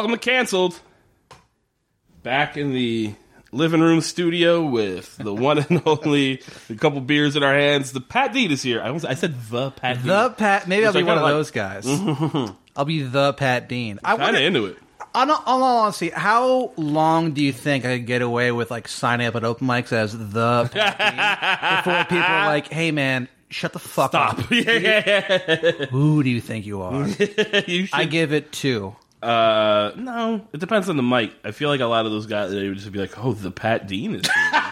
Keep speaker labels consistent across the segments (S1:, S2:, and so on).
S1: Welcome to Cancelled. Back in the living room studio with the one and only, a couple beers in our hands. The Pat Dean is here. I, almost, I said the Pat Dean.
S2: The Pat. Maybe I'll be one of
S1: kinda
S2: those guys. I'll be the Pat Dean. I
S1: Kind of into it.
S2: on, on all honesty, how long do you think I could get away with like signing up at open mics as the Pat Dean before people are like, "Hey, man, shut the fuck up."
S1: Stop. yeah, yeah,
S2: Who do you think you are?
S1: you should.
S2: I give it two.
S1: Uh, no, it depends on the mic. I feel like a lot of those guys, they would just be like, oh, the Pat Dean is here.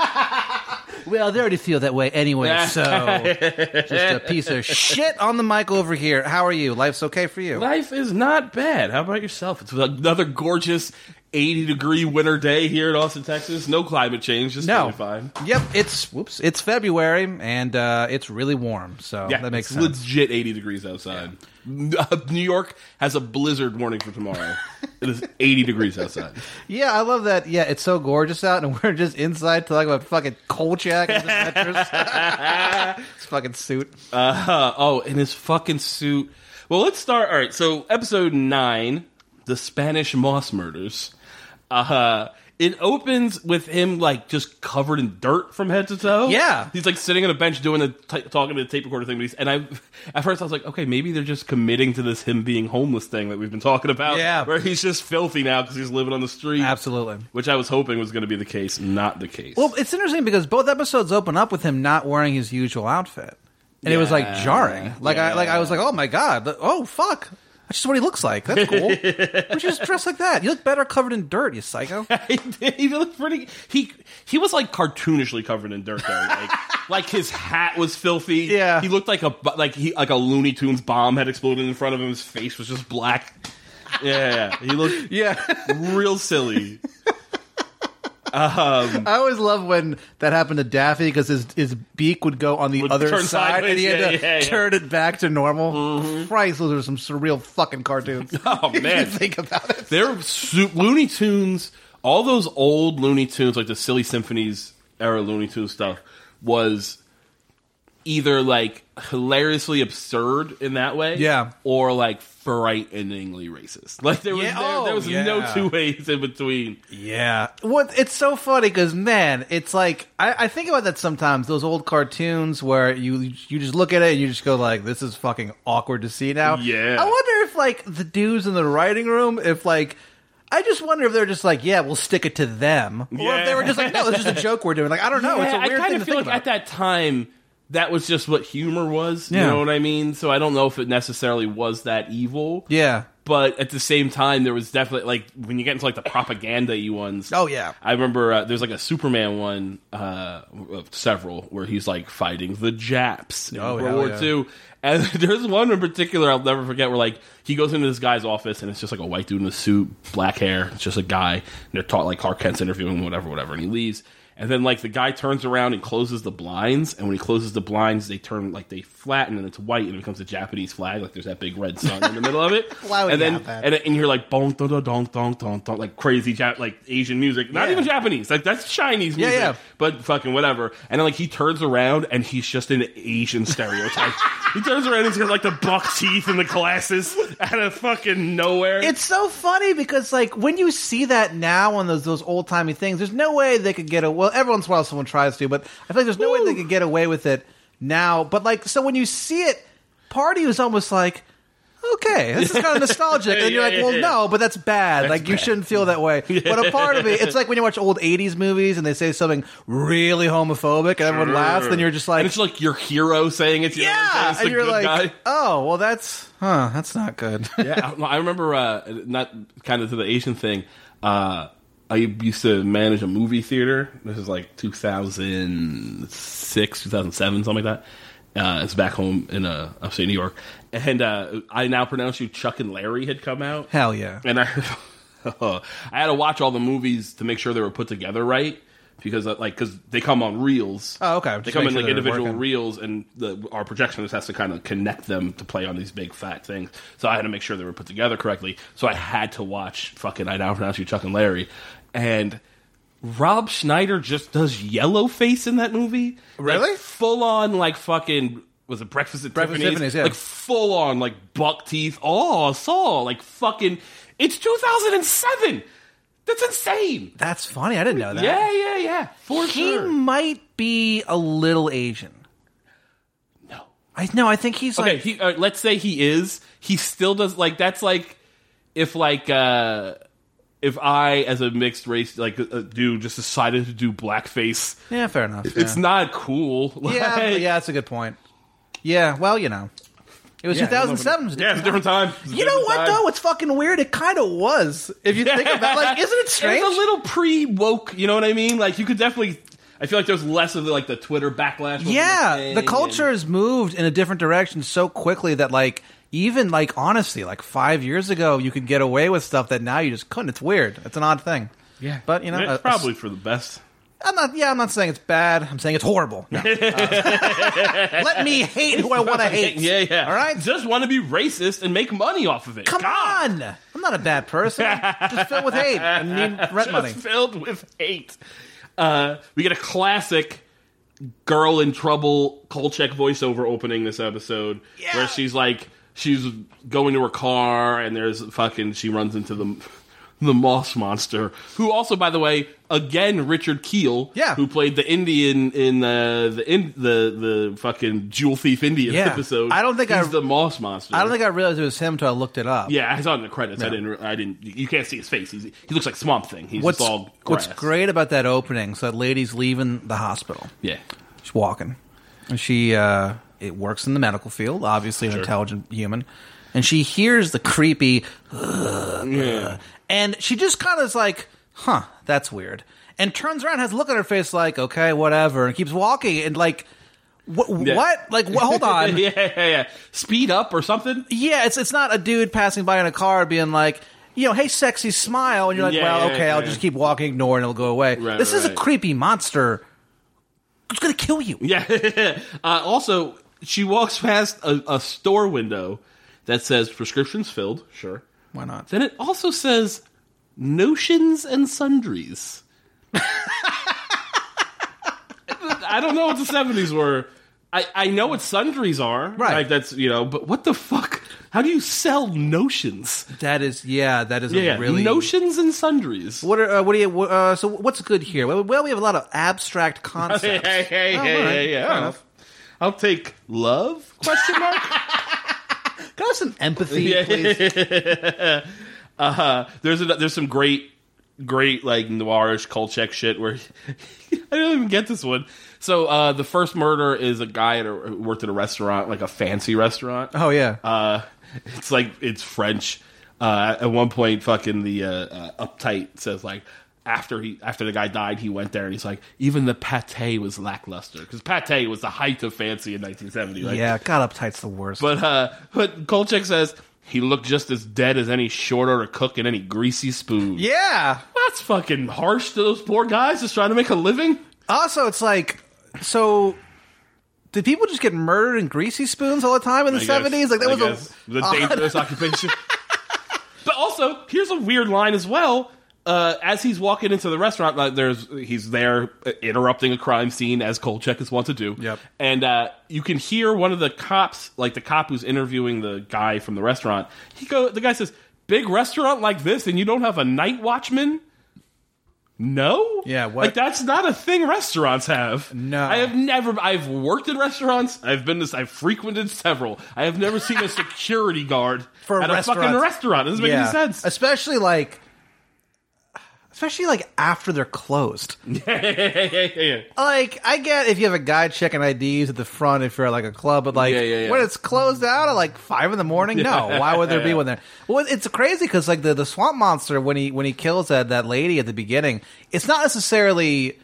S2: Well, they already feel that way anyway, so just a piece of shit on the mic over here. How are you? Life's okay for you?
S1: Life is not bad. How about yourself? It's another gorgeous 80 degree winter day here in Austin, Texas. No climate change. Just
S2: No.
S1: fine.
S2: Yep, it's whoops, it's February and uh, it's really warm, so
S1: Yeah,
S2: that makes
S1: it's
S2: sense.
S1: legit 80 degrees outside. Uh, New York has a blizzard warning for tomorrow. it is 80 degrees outside.
S2: Yeah, I love that. Yeah, it's so gorgeous out, and we're just inside talking about fucking Kolchak and his his fucking suit.
S1: Uh, oh, in his fucking suit. Well, let's start. All right, so episode nine, the Spanish moss murders. Uh, it opens with him like just covered in dirt from head to toe.
S2: Yeah.
S1: he's like sitting on a bench doing the t- talking to the tape recorder thing. But he's, and I, at first, I was like, okay, maybe they're just committing to this him being homeless thing that we've been talking about.
S2: Yeah.
S1: where he's just filthy now because he's living on the street.
S2: Absolutely.
S1: Which I was hoping was going to be the case, not the case.
S2: Well, it's interesting because both episodes open up with him not wearing his usual outfit, and it was like jarring. Like I like I was like, oh my god, oh fuck. That's just what he looks like. That's cool. Why just dress like that? You look better covered in dirt, you psycho.
S1: he looked pretty. He he was like cartoonishly covered in dirt though. Like like his hat was filthy.
S2: Yeah.
S1: he looked like a like he like a Looney Tunes bomb had exploded in front of him. His face was just black. Yeah, yeah. he looked
S2: Yeah.
S1: real silly.
S2: Um, I always love when that happened to Daffy because his his beak would go on the other side and he had
S1: sideways,
S2: to
S1: yeah, yeah,
S2: turn it back to normal. Mm-hmm. Christ, those are some surreal fucking cartoons.
S1: Oh man,
S2: think about it.
S1: They're su- Looney Tunes. All those old Looney Tunes, like the Silly Symphonies era Looney Tunes stuff, was either like hilariously absurd in that way,
S2: Yeah.
S1: or like frighteningly racist. Like there was
S2: Yeah,
S1: there, there
S2: oh,
S1: was no two ways in between.
S2: Yeah. What it's so funny because man, it's like I, I think about that sometimes. Those old cartoons where you you just look at it and you just go like, "This is fucking awkward to see now."
S1: Yeah.
S2: I wonder if like the dudes in the writing room, if like. I just wonder if they're just like, yeah, we'll stick it to them, or if they were just like, no, it's just a joke we're doing. Like, I don't know. it's a weird
S1: I kind
S2: thing
S1: of
S2: to
S1: feel
S2: think
S1: like
S2: about.
S1: at that time that was just what humor was.
S2: Yeah.
S1: You know what I mean? So I don't know if it necessarily was that evil.
S2: yeah.
S1: but at the same time, there was definitely like when you get into like the propaganda y ones.
S2: Oh, yeah.
S1: I remember uh, there's like a Superman one, uh, of several where he's like fighting the Japs in
S2: Oh,
S1: World War
S2: yeah.
S1: II. And there's one in particular I'll never forget where like he goes into this guy's office and it's just like a white dude in a suit, black hair. It's just a guy, and they're taught like Clark Kent's interviewing him, whatever, whatever, and he leaves. And then like the guy turns around and closes the blinds, and when he closes the blinds, they turn like they flatten and it's white and it becomes a Japanese flag, like there's that big red sun in the middle of it.
S2: Why would
S1: and then
S2: that?
S1: and and you're like bonk dong dong dong dong dong like crazy Jap- like Asian music, not
S2: Yeah.
S1: even Japanese, like that's Chinese
S2: Yeah,
S1: music,
S2: yeah.
S1: but fucking whatever. And then like he turns around and he's just an Asian stereotype. he turns around and he's got like the buck teeth and the glasses out of fucking nowhere.
S2: It's so funny because like when you see that now on those those old timey things, there's no way they could get a well. Every once in a while, someone tries to, but I feel like there's no way they could get away with it now. But like, so when you see it, party was almost like. Okay, this is kind of nostalgic, and you're like,
S1: yeah,
S2: "Well,
S1: yeah.
S2: no, but that's bad. like, you
S1: bad.
S2: shouldn't feel that way." But a part of me, it's like when you watch old '80s movies and they say something really homophobic, and everyone laughs, then you're just like,
S1: and it's like your hero saying it. You know I'm
S2: "Yeah,"
S1: It's
S2: and you're like,
S1: guy.
S2: "Oh, well, that's huh, that's not good."
S1: yeah, I I remember uh, not kind of to the Asian thing. Uh, I used to manage a movie theater. This is like 2006, 2007, something like that. Uh, it's back home in uh, upstate New York, and uh, I now pronounce you Chuck and Larry had come out,
S2: Hell yeah!
S1: and I I had to watch all the movies to make sure they were put together right because uh, like because they come on reels.
S2: Oh, okay.
S1: They come in
S2: sure
S1: like individual
S2: working.
S1: reels, and the, our projectionist has to kind of connect them to play on these big fat things. So I had to make sure they were put together correctly. So I had to watch fucking I now pronounce you Chuck and Larry, and Rob Schneider just does yellow face in that movie.
S2: Really?
S1: Like, full on like fucking was it Breakfast at
S2: Breakfast
S1: Tiffany's?
S2: Tiffany's, yeah.
S1: Like full on like buck teeth. Oh, Saul like fucking. It's 2007. That's insane.
S2: That's funny. I didn't know that.
S1: Yeah, yeah, yeah. For
S2: He
S1: sure.
S2: might be a little Asian.
S1: No.
S2: I no, I think he's
S1: Okay,
S2: like
S1: he, uh, let's say he is. He still does like that's like if like uh if I as a mixed race like uh, dude just decided to do blackface.
S2: yeah, fair enough.
S1: It's
S2: yeah.
S1: not cool.
S2: yeah,
S1: Like-
S2: yeah, that's a good point. Yeah, well, you know, it was
S1: Yeah,
S2: 2007. It was a
S1: Yeah, it's a different time. It's a
S2: You know
S1: different
S2: what
S1: time.
S2: though? It's fucking weird. It kind of was. If you think about, like, isn't it strange?
S1: It's a little pre woke. You know what I mean? Like you could definitely. I feel like there's less of the, like the Twitter backlash. over
S2: yeah,
S1: thing
S2: the
S1: and-
S2: culture has moved in a different direction so quickly that like even like honestly, like five years ago, you could get away with stuff that now you just couldn't. It's weird. It's an odd thing.
S1: yeah,
S2: but you know,
S1: it's
S2: a- a-
S1: probably for the best.
S2: I'm not. Yeah, I'm not saying it's bad. I'm saying it's horrible. No. Uh, let me hate who I want to hate.
S1: Yeah, yeah.
S2: All right.
S1: just want to be racist and make money off of it.
S2: Come
S1: God.
S2: on. I'm not a bad person. I'm just filled with hate. I need rent
S1: just
S2: money.
S1: filled with hate. Uh, we get a classic girl in trouble Kolchak voiceover opening this episode,
S2: Yeah.
S1: where she's like she's going to her car and there's fucking she runs into the the moss monster, who also, by the way, again Richard Kiel,
S2: Yeah.
S1: who played the Indian in the the in the the fucking jewel thief Indian
S2: Yeah.
S1: episode.
S2: I don't think
S1: he's
S2: I-
S1: the moss monster.
S2: I don't think I realized it was him until I looked it up.
S1: Yeah, I saw it in the credits. I didn't. I didn't. You can't see his face. He's, he looks like Swamp Thing. He's
S2: What's
S1: all grass.
S2: What's great about that opening? So that lady's leaving the hospital.
S1: Yeah.
S2: She's walking, and she uh, it works in the medical field. Obviously, an
S1: Sure.
S2: intelligent human, and she hears the creepy,
S1: Yeah.
S2: and she just kind of is like, "Huh, that's weird," and turns around, has a look on her face like, "Okay, whatever," and keeps walking, and like, wh-
S1: Yeah.
S2: what? Like, wh- hold on,
S1: yeah, yeah, yeah. Speed up or something.
S2: Yeah, it's it's not a dude passing by in a car being like, you know, hey, sexy, smile, and you're like,
S1: Yeah,
S2: well,
S1: yeah,
S2: okay, I'll
S1: yeah.
S2: just keep walking, ignore, and it'll go away.
S1: Right,
S2: this is a creepy monster. It's gonna kill you.
S1: Yeah. uh, also, she walks past a, a store window that says prescriptions filled. Sure.
S2: Why not?
S1: Then it also says notions and sundries. I don't know what the seventies were. I, I know what sundries are.
S2: Right.
S1: Like that's you know, but what the fuck? How do you sell notions?
S2: That is, yeah, that is
S1: Yeah,
S2: a really.
S1: notions and sundries.
S2: What are uh, what do you? Uh, so what's good here? Well, we have a lot of abstract concepts.
S1: Hey, hey, hey,
S2: Oh,
S1: hey,
S2: right,
S1: hey, yeah.
S2: fair enough.
S1: I'll take love? Question mark.
S2: Can I have some empathy, please?
S1: uh, there's a, there's some great great like noirish Kolchak shit where I don't even get this one. So uh, the first murder is a guy at a, who worked at a restaurant, like a fancy restaurant.
S2: Oh yeah.
S1: Uh, it's like it's French. Uh, at one point, fucking the uh, uh, Updyke says like after he after the guy died, he went there and he's like even the pate was lackluster because pate was the height of fancy in 1970. Like,
S2: yeah, God Updyke's the worst.
S1: but uh, but Kolchak says he looked just as dead as any short order cook in any greasy spoon.
S2: yeah.
S1: That's fucking harsh to those poor guys just trying to make a living.
S2: Also, it's like, so did people just get murdered in greasy spoons all the time in the seventies? Like that
S1: I
S2: was a
S1: the dangerous occupation. but also, here's a weird line as well. Uh, as he's walking into the restaurant, like, there's he's there uh, interrupting a crime scene as Kolchak is wont to do.
S2: Yep.
S1: And uh, you can hear one of the cops, like the cop who's interviewing the guy from the restaurant. He go, the guy says, "Big restaurant like this, and you don't have a night watchman." No.
S2: Yeah, what-
S1: Like that's not a thing restaurants have.
S2: No.
S1: I have never. I've worked in restaurants. I've been to. I've frequented several. I have never seen a security guard
S2: For a
S1: at a fucking restaurant. It doesn't make any sense.
S2: Especially like, especially like after they're closed.
S1: yeah.
S2: Like, I get if you have a guy checking IDs at the front if you're at like a club, but like
S1: Yeah, yeah, yeah.
S2: when it's closed out at like five in the morning, no. Why would there be one there? Well, it's crazy because like the the swamp monster when he when he kills that that lady at the beginning, it's not necessarily.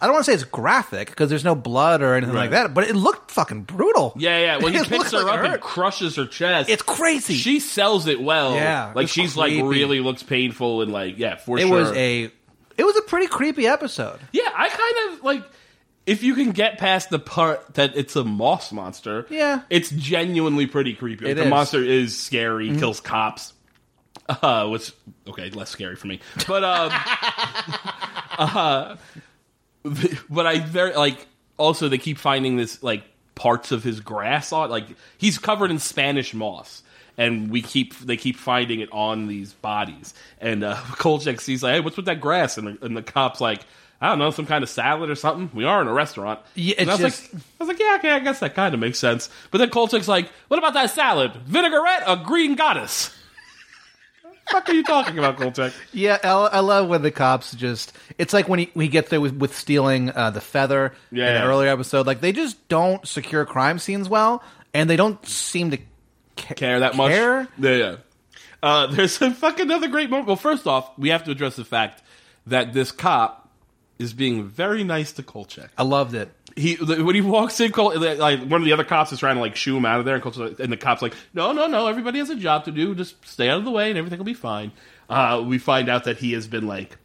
S2: I don't want to say it's graphic because there's no blood or anything like that, but it looked fucking brutal.
S1: Yeah, yeah. When he
S2: It
S1: picks her
S2: like it
S1: up and
S2: hurt.
S1: crushes her chest,
S2: It's crazy.
S1: She sells it well.
S2: Yeah,
S1: like
S2: it's
S1: she's like really looks painful and like yeah, for
S2: it
S1: sure.
S2: was a it was a pretty creepy episode.
S1: yeah. I kind of like if you can get past the part that it's a moss monster.
S2: Yeah.
S1: it's genuinely pretty creepy. Like,
S2: It
S1: the
S2: is. Mm-hmm.
S1: monster is scary, kills cops. Uh, which okay, less scary for me, but um, uh, but I very like. Also, they keep finding this like parts of his grass on. Like he's covered in Spanish moss, and we keep they keep finding it on these bodies. And uh, Kolchak sees like, hey, what's with that grass? And the, and the cop's like. I don't know, some kind of salad or something. We are in a restaurant.
S2: Yeah,
S1: And I was
S2: just-
S1: like, I was like, yeah, okay, I guess that kind of makes sense. But then Kolchak's like, what about that salad? Vinaigrette, a green goddess. Fuck are you talking about, Kolchak?
S2: Yeah, I, I love when the cops just. It's like when he, he gets there with, with stealing uh, the feather in
S1: Yeah.
S2: an earlier episode. Like, they just don't secure crime scenes well, and they don't seem to ca-
S1: care that much.
S2: Care?
S1: Yeah, yeah. Uh, there's a fucking another great moment. Well, first off, we have to address the fact that this cop is being very nice to Kolchak.
S2: I loved it.
S1: He when he walks in, Kol- like one of the other cops is trying to like shoo him out of there, and, Kolchak, and the cops like, no, no, no, everybody has a job to do. Just stay out of the way, and everything will be fine. Uh, we find out that he has been like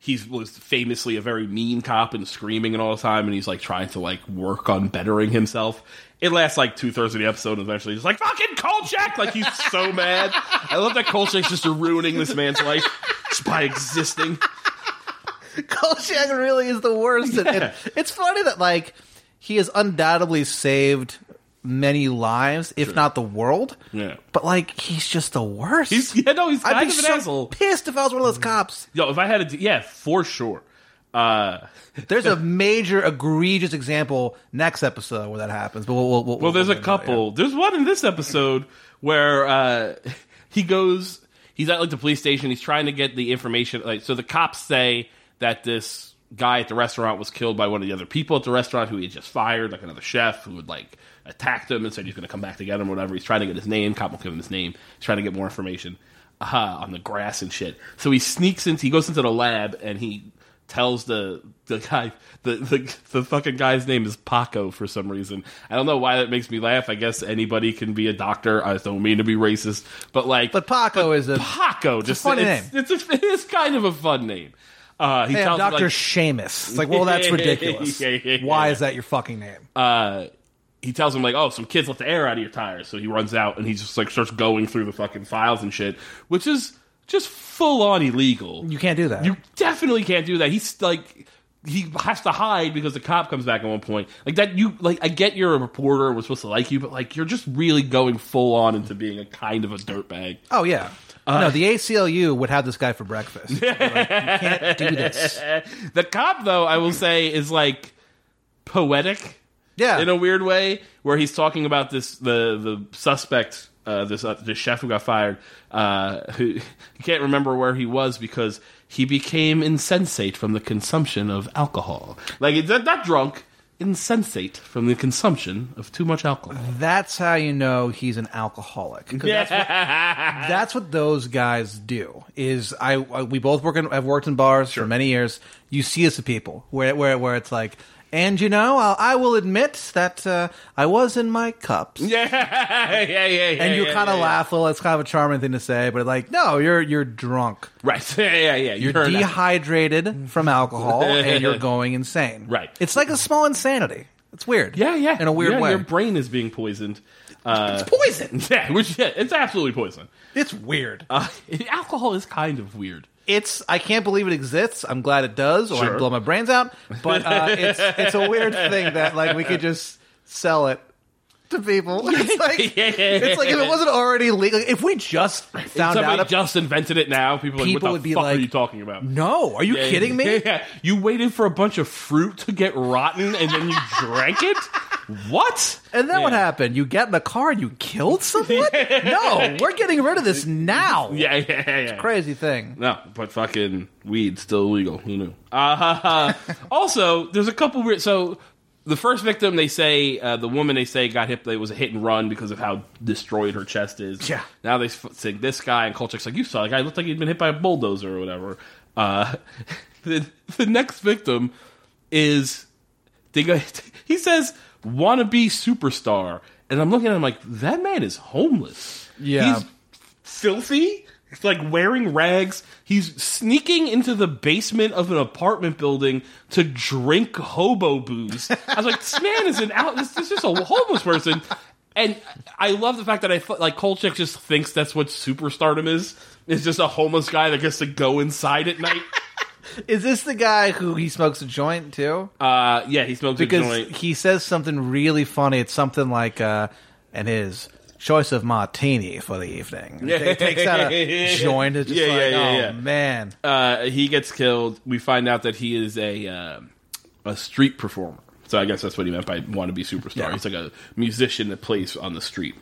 S1: he was famously a very mean cop and screaming and all the time, and he's like trying to like work on bettering himself. It lasts like two thirds of the episode, and eventually he's like fucking Kolchak, like he's so mad. I love that Kolchak's just ruining this man's life just by existing.
S2: Kolchak really is the worst. And- and it's funny that like he has undoubtedly saved many lives, if not the world.
S1: Yeah.
S2: But like he's just the worst.
S1: He's yeah, no, he's
S2: I'd
S1: kind
S2: be
S1: of an
S2: so
S1: asshole.
S2: pissed if I was one of those cops.
S1: Yo, if I had a yeah, for sure. Uh,
S2: There's a major egregious example next episode where that happens. But we'll, we'll, we'll
S1: well, there's a couple. There's one in this episode where uh, he goes. He's at like the police station. He's trying to get the information. Like, so the cops say that this guy at the restaurant was killed by one of the other people at the restaurant who he had just fired, like another chef who had like attacked him and said he's going to come back to get him or whatever. He's trying to get his name. Cop will give him his name. He's trying to get more information uh, on the grass and shit. So he sneaks into. He goes into the lab and he tells the the guy the, the the fucking guy's name is Paco for some reason. I don't know why that makes me laugh. I guess anybody can be a doctor. I don't mean to be racist, but like
S2: But Paco is a
S1: Paco just
S2: funny
S1: it's, It's, a, it is kind of a fun name. Uh, he tells
S2: Doctor
S1: like,
S2: Seamus. It's like, well, that's ridiculous.
S1: Yeah, yeah, yeah.
S2: Why is that your fucking name?
S1: uh, he tells him like, "Oh, some kids let the air out of your tires." So he runs out and he just like starts going through the fucking files and shit, which is just full on illegal.
S2: you can't do that.
S1: You definitely can't do that. He's like he has to hide because the cop comes back at one point. Like that you like I get you're a reporter we're supposed to like you, but like you're just really going full on into being a kind of a dirtbag.
S2: oh yeah.
S1: Uh,
S2: no, the ACLU would have this guy for breakfast. Like, you can't do this.
S1: The cop though, I will say, is like poetic
S2: Yeah.
S1: in a weird way, where he's talking about this the the suspect, uh, this uh, this chef who got fired, uh, who he can't remember where he was because he became insensate from the consumption of alcohol. Like it's not, not drunk, insensate from the consumption of too much alcohol.
S2: That's how you know he's an alcoholic. 'Cause that's, what, that's what those guys do. Is I, I we both work in, have worked in bars for many years. You see this with people where where where it's like, and you know, I'll, I will admit that uh, I was in my cups.
S1: Yeah, yeah, yeah, yeah.
S2: And you
S1: yeah,
S2: kind of
S1: yeah,
S2: laugh a little. It's kind of a charming thing to say, but like, no, you're you're drunk.
S1: right? Yeah, yeah, yeah.
S2: You're
S1: You're not-
S2: dehydrated from alcohol, and you're going insane.
S1: Right.
S2: It's like a small insanity. It's weird.
S1: Yeah, yeah.
S2: In a weird
S1: Yeah,
S2: way.
S1: Your brain is being poisoned. Uh,
S2: it's poison.
S1: yeah, which yeah, it's absolutely poison.
S2: It's weird.
S1: Uh, alcohol is kind of weird.
S2: It's I can't believe it exists. I'm glad it does, or
S1: Sure.
S2: I blow my brains out. But uh, it's it's a weird thing that like we could just sell it to people. It's like
S1: Yeah.
S2: it's like if it wasn't already legal, if we just
S1: If
S2: found out. a-
S1: just invented it now, people, like,
S2: People
S1: what
S2: would
S1: the
S2: be
S1: fuck
S2: like,
S1: are you talking about?
S2: no, are you
S1: Yeah,
S2: kidding me?
S1: Yeah, you waited for a bunch of fruit to get rotten and then you drank it. What?
S2: And then what happened? You get in the car and you killed someone? No, we're getting rid of this now.
S1: Yeah, yeah, yeah. yeah.
S2: Crazy thing.
S1: No, but fucking weed still illegal. Who knew? Uh, also, there's a couple weird. So the first victim, they say uh, the woman they say got hit. It was a hit and run because of how destroyed her chest is.
S2: Yeah.
S1: Now they f- say this guy and Kolchak's like you saw the guy looked like he'd been hit by a bulldozer or whatever. Uh, the the next victim is they go. He says wannabe superstar, and I'm looking at him like that man is homeless.
S2: Yeah.
S1: He's filthy. He's like wearing rags. He's sneaking into the basement of an apartment building to drink hobo booze. I was like, this man is an out. This, this is just a homeless person. And I love the fact that I thought like Kolchak just thinks that's what superstardom is. It's just a homeless guy that gets to go inside at night.
S2: Is this the guy who he smokes a joint too?
S1: Uh, yeah, he smokes a
S2: because
S1: joint.
S2: he says something really funny. It's something like, uh, and his choice of martini for the evening. And he takes out a joint. It's just
S1: Yeah,
S2: like,
S1: yeah, yeah,
S2: oh
S1: yeah.
S2: man.
S1: uh, he gets killed. We find out that he is a uh, a street performer. So I guess that's what he meant by want to be superstar.
S2: Yeah.
S1: He's like a musician that plays on the street.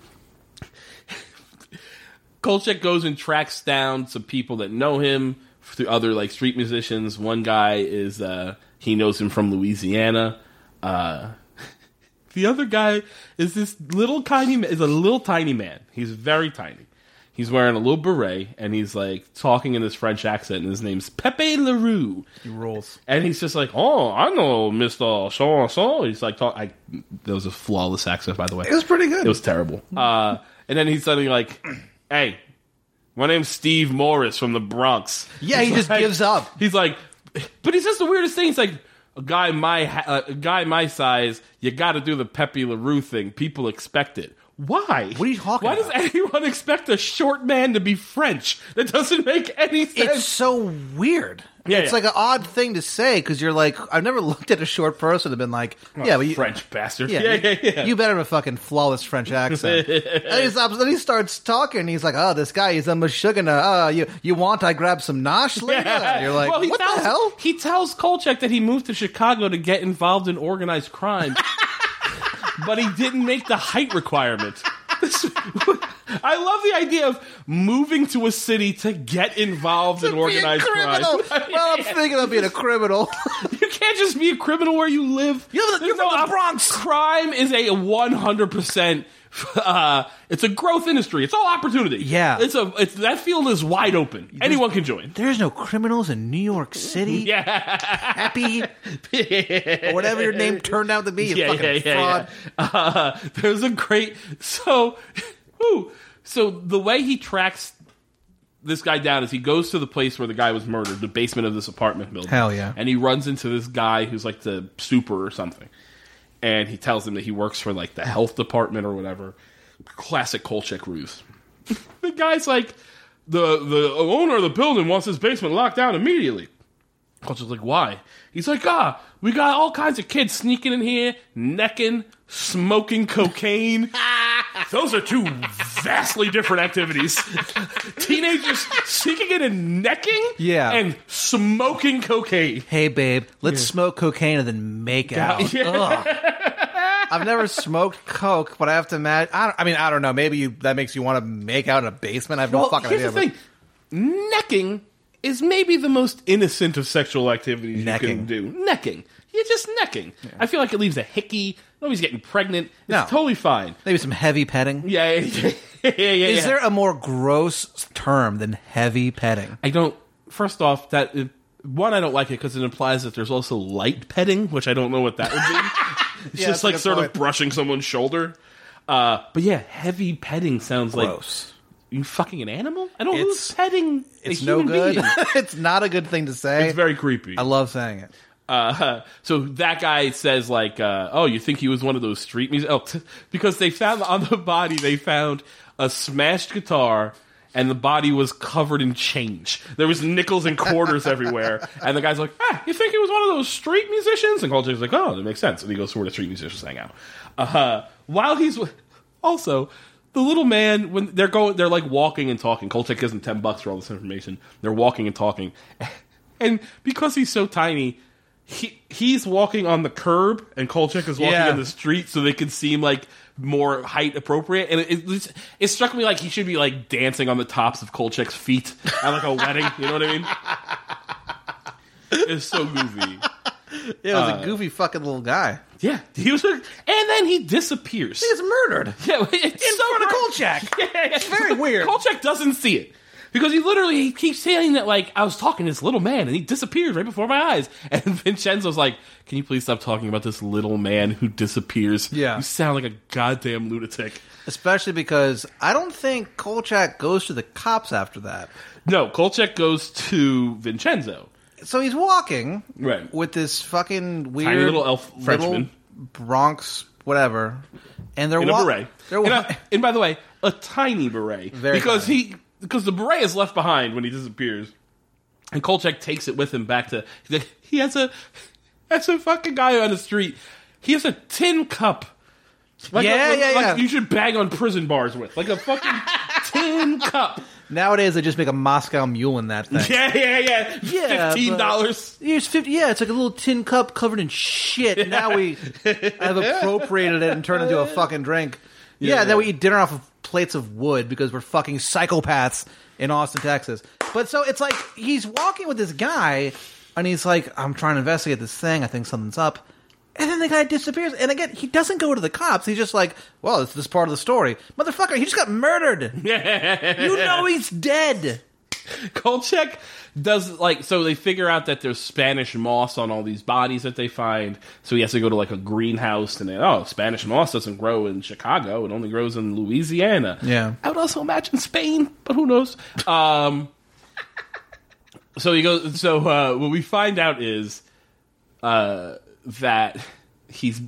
S1: Kolchak goes and tracks down some people that know him through other like street musicians. One guy is uh, he knows him from Louisiana. Uh, the other guy is this little tiny is a little tiny man. He's very tiny. He's wearing a little beret and he's like talking in this French accent. And his name's Pepe Larue.
S2: He rules.
S1: And he's just like, "Oh, I know, Mister Chanson." He's like, talk- I, "That was a flawless accent, by the way.
S2: It was pretty good.
S1: It was terrible." Uh, and then he's suddenly like, "Hey, my name's Steve Morris from the Bronx."
S2: Yeah, he just
S1: like-
S2: gives up.
S1: He's like, but he says the weirdest thing. He's like, "A guy my uh, a guy my size, you got to do the Pepe Larue thing. People expect it." Why?
S2: What are you talking
S1: Why
S2: about?
S1: does anyone expect a short man to be French? That doesn't make any sense.
S2: It's so weird.
S1: Yeah,
S2: it's
S1: yeah.
S2: like an odd thing to say because you're like, I've never looked at a short person and been like, yeah, but you,
S1: French bastard.
S2: Yeah,
S1: yeah,
S2: you,
S1: yeah. yeah.
S2: you better have a fucking flawless French accent. and he's, then he starts talking. And he's like, "Oh, this guy, he's a mashugana. Uh, you you want I grab some nosh later?" And you're like,
S1: well, he
S2: "What
S1: tells,
S2: the hell?"
S1: He tells Kolchak that he moved to Chicago to get involved in organized crime, but he didn't make the height requirement. This- I love the idea of moving to a city to get involved in
S2: Be
S1: organized crime.
S2: well, I'm thinking of being a criminal.
S1: You can't just be a criminal where you live.
S2: You're the- you're from the Bronx.
S1: Crime is a 100. percent uh, It's a growth industry. It's all opportunity.
S2: Yeah.
S1: it's a. It's that field is wide open. Anyone can join.
S2: There's no criminals in New York City.
S1: Yeah.
S2: Happy or whatever your name turned out to be.
S1: Yeah,
S2: fucking
S1: yeah, yeah,
S2: fraud.
S1: yeah. Uh, there's a great so, whew, so the way he tracks this guy down is he goes to the place where the guy was murdered, the basement of this apartment building.
S2: Hell yeah.
S1: And he runs into this guy who's like the super or something, and he tells him that he works for like the health department or whatever. Classic Kolchak ruse. the guy's like, the the owner of the building wants his basement locked down immediately. Coach like, why? He's like, ah, we got all kinds of kids sneaking in here, necking, smoking cocaine. Those are two vastly different activities. Teenagers sneaking in and necking,
S2: Yeah.
S1: and smoking cocaine.
S2: Hey, babe, let's smoke cocaine and then make out.
S1: Yeah.
S2: I've never smoked coke, but I have to imagine. I, don't, I mean, I don't know. Maybe you, that makes you want to make out in a basement. I have no
S1: Well,
S2: fucking
S1: here's
S2: idea.
S1: the thing: necking is maybe the most innocent of sexual activities
S2: Necking.
S1: you can do. Necking, you're just necking. I feel like it leaves a hickey. Nobody's getting pregnant. It's
S2: No.
S1: totally fine.
S2: Maybe some heavy petting.
S1: Yeah, yeah, yeah. yeah, yeah.
S2: Is there a more gross term than heavy petting?
S1: I don't. First off, that uh, one I don't like it because it implies that there's also light petting, which I don't know what that would be. it's just
S2: a
S1: like
S2: good
S1: sort
S2: point.
S1: of brushing someone's shoulder. Uh, but yeah, heavy petting sounds like you fucking an animal. I don't know
S2: It's-
S1: who's petting. a
S2: It's no
S1: human
S2: good.
S1: being.
S2: it's not a good thing to say.
S1: It's very creepy.
S2: I love saying it.
S1: Uh, so that guy says like, uh, "Oh, you think he was one of those street music?" Oh, t- because they found on the body they found a smashed guitar. And the body was covered in change. There was nickels and quarters everywhere. And the guy's like, ah, you think he was one of those street musicians? And Coltrane's like, oh, that makes sense. And he goes to where the street musicians hang out. Uh, while he's also the little man when they're going, they're like walking and talking. Kolchak gives him ten bucks for all this information. They're walking and talking, and because he's so tiny, he he's walking on the curb, and Kolchak is walking
S2: Yeah.
S1: in the street, so they can seem like more height appropriate. And it, it, it struck me like he should be like dancing on the tops of Kolchak's feet at like a wedding. You know what I mean? It's so goofy.
S2: Yeah, it was a uh, goofy fucking little guy.
S1: Yeah, he was, and then he disappears.
S2: He's murdered.
S1: Yeah, it's
S2: In
S1: so
S2: front of. Kolchak.
S1: Yeah, it's
S2: very weird.
S1: Kolchak doesn't see it because he literally he keeps saying that like I was talking to this little man and he disappeared right before my eyes. And Vincenzo's like, "Can you please stop talking about this little man who disappears?
S2: Yeah.
S1: you sound like a goddamn lunatic."
S2: Especially because I don't think Kolchak goes to the cops after that.
S1: No, Kolchak goes to Vincenzo.
S2: So he's walking
S1: Right.
S2: with this fucking weird
S1: little elf Frenchman.
S2: Bronx, whatever, and they're
S1: in a
S2: wa-
S1: beret.
S2: They're
S1: and,
S2: uh,
S1: I- and by the way, a tiny beret
S2: Very
S1: because
S2: tiny.
S1: he because the beret is left behind when he disappears, and Kolchak takes it with him back to. he's like, He has a that's a fucking guy on the street. He has a tin cup Like
S2: Yeah,
S1: like-
S2: yeah,
S1: like
S2: yeah.
S1: You should bang on prison bars with like a fucking tin cup.
S2: Nowadays, they just make a Moscow Mule in that thing.
S1: Yeah, yeah, yeah.
S2: Yeah,
S1: Fifteen dollars.
S2: Here's fifty. Yeah, it's like a little tin cup covered in shit. And now we have appropriated it and turned it into a fucking drink. Yeah,
S1: Yeah.
S2: then we eat dinner off of plates of wood because we're fucking psychopaths in Austin, Texas. But so it's like he's walking with this guy, and he's like, "I'm trying to investigate this thing. I think something's up." And then the guy disappears. And again, he doesn't go to the cops. He's just like, "Well, it's this part of the story, motherfucker. He just got murdered. you know he's dead."
S1: Kolchak does like so they figure out that there's Spanish moss on all these bodies that they find, so he has to go to like a greenhouse and then oh Spanish moss doesn't grow in Chicago, it only grows in Louisiana.
S2: Yeah.
S1: I would also imagine Spain, but who knows? Um, so he goes. So uh, what we find out is uh, that he's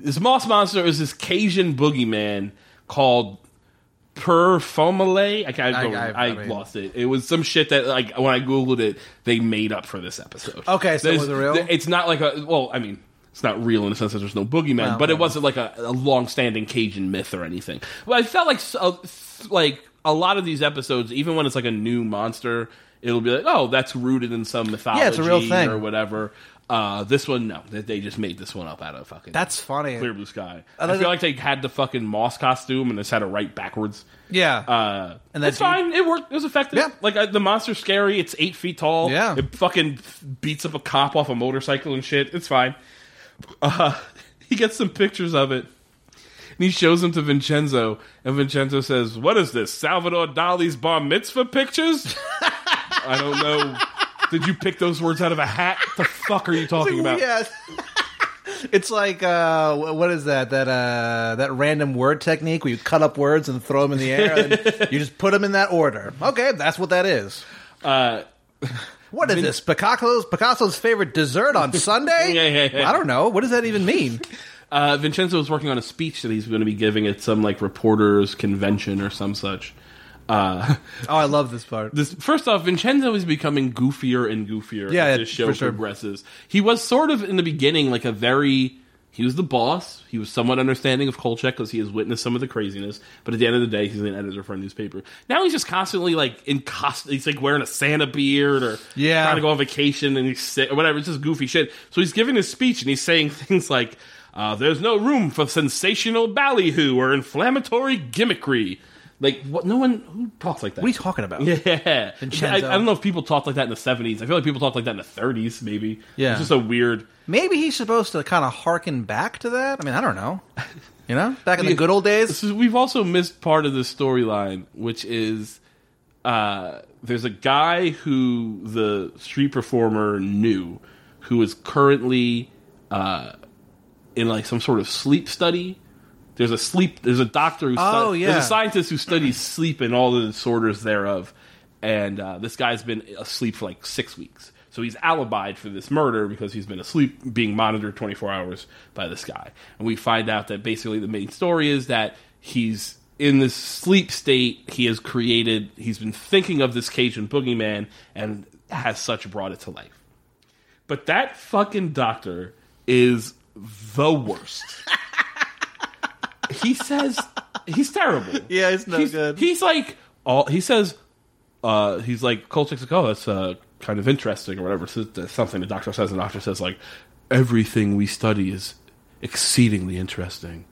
S1: this moss monster is this Cajun boogeyman called Peremalfait. I, I,
S2: I-
S1: I,
S2: I mean-
S1: lost it. It was some shit that like when I googled it, they made up for this episode.
S2: Okay, so
S1: There's-
S2: was it real?
S1: It's not like a well, I mean. It's not real in the sense that there's no boogeyman,
S2: Well,
S1: but it wasn't like a, a long-standing Cajun myth or anything. But I felt like like a lot of these episodes, even when it's like a new monster, it'll be like, oh, that's rooted in some mythology yeah,
S2: it's a real thing.
S1: or whatever. Uh, this one, no, they, they just made this one up out of fucking
S2: That's funny.
S1: clear blue sky.
S2: I
S1: I,
S2: like
S1: feel like they had the fucking moss costume and just had it right backwards.
S2: Yeah.
S1: Uh,
S2: And that's
S1: fine. It worked. It was effective.
S2: Yeah.
S1: Like uh, the monster's scary. It's eight feet tall.
S2: Yeah.
S1: It fucking beats up a cop off a motorcycle and shit. It's fine. Uh, he gets some pictures of it. And he shows them to Vincenzo, and Vincenzo says, "What is this? Salvador Dali's bar mitzvah pictures?" I don't know. Did you pick those words out of a hat? What The fuck are you talking about?
S2: Yeah. It's like uh, what is that? That uh, that random word technique where you cut up words and throw them in the air, and you just put them in that order. Okay, that's what that is.
S1: Uh,
S2: What is this? Picasso's Picasso's favorite dessert on Sunday?
S1: Yeah, yeah, yeah.
S2: I don't know. What does that even mean?
S1: Uh, Vincenzo was working on a speech that he's going to be giving at some like reporters convention or some such. Uh,
S2: Oh, I love this part.
S1: this first off, Vincenzo is becoming goofier and goofier
S2: Yeah,
S1: as this show
S2: sure.
S1: progresses. He was sort of in the beginning like a very he was the boss. He was somewhat understanding of Kolchak because he has witnessed some of the craziness. But at the end of the day, he's an editor for a newspaper. Now he's just constantly like in cost. He's like wearing a Santa beard or
S2: Yeah.
S1: trying to go on vacation and he's sick or whatever. It's just goofy shit. So he's giving his speech and he's saying things like, uh, "There's no room for sensational ballyhoo or inflammatory gimmickry." Like what? No one who talks like that.
S2: What are you talking about?
S1: Yeah,
S2: Vincenzo.
S1: I, I don't know if people talked like that in the seventies. I feel like people talked like that in the thirties, maybe.
S2: Yeah.
S1: it's just a weird.
S2: Maybe he's supposed to kind of harken back to that. I mean, I don't know. You know, back in the good old days.
S1: Is- we've also missed part of the storyline, which is uh, there's a guy who the street performer knew, who is currently uh, in like some sort of sleep study. There's a sleep. There's a doctor who. stu-
S2: Oh, yeah.
S1: There's a scientist who studies sleep and all the disorders thereof, and uh, this guy's been asleep for like six weeks. So he's alibied for this murder because he's been asleep, being monitored 24 hours by this guy. And we find out that basically the main story is that he's in this sleep state. He has created. He's been thinking of this Cajun boogeyman and has such brought it to life. But that fucking doctor is the worst. he says he's terrible.
S2: Yeah, it's no
S1: he's,
S2: good.
S1: He's like all he says. Uh, he's like Kolchak's like, oh, that's uh, kind of interesting or whatever. So something the doctor says. The doctor says like, everything we study is exceedingly interesting.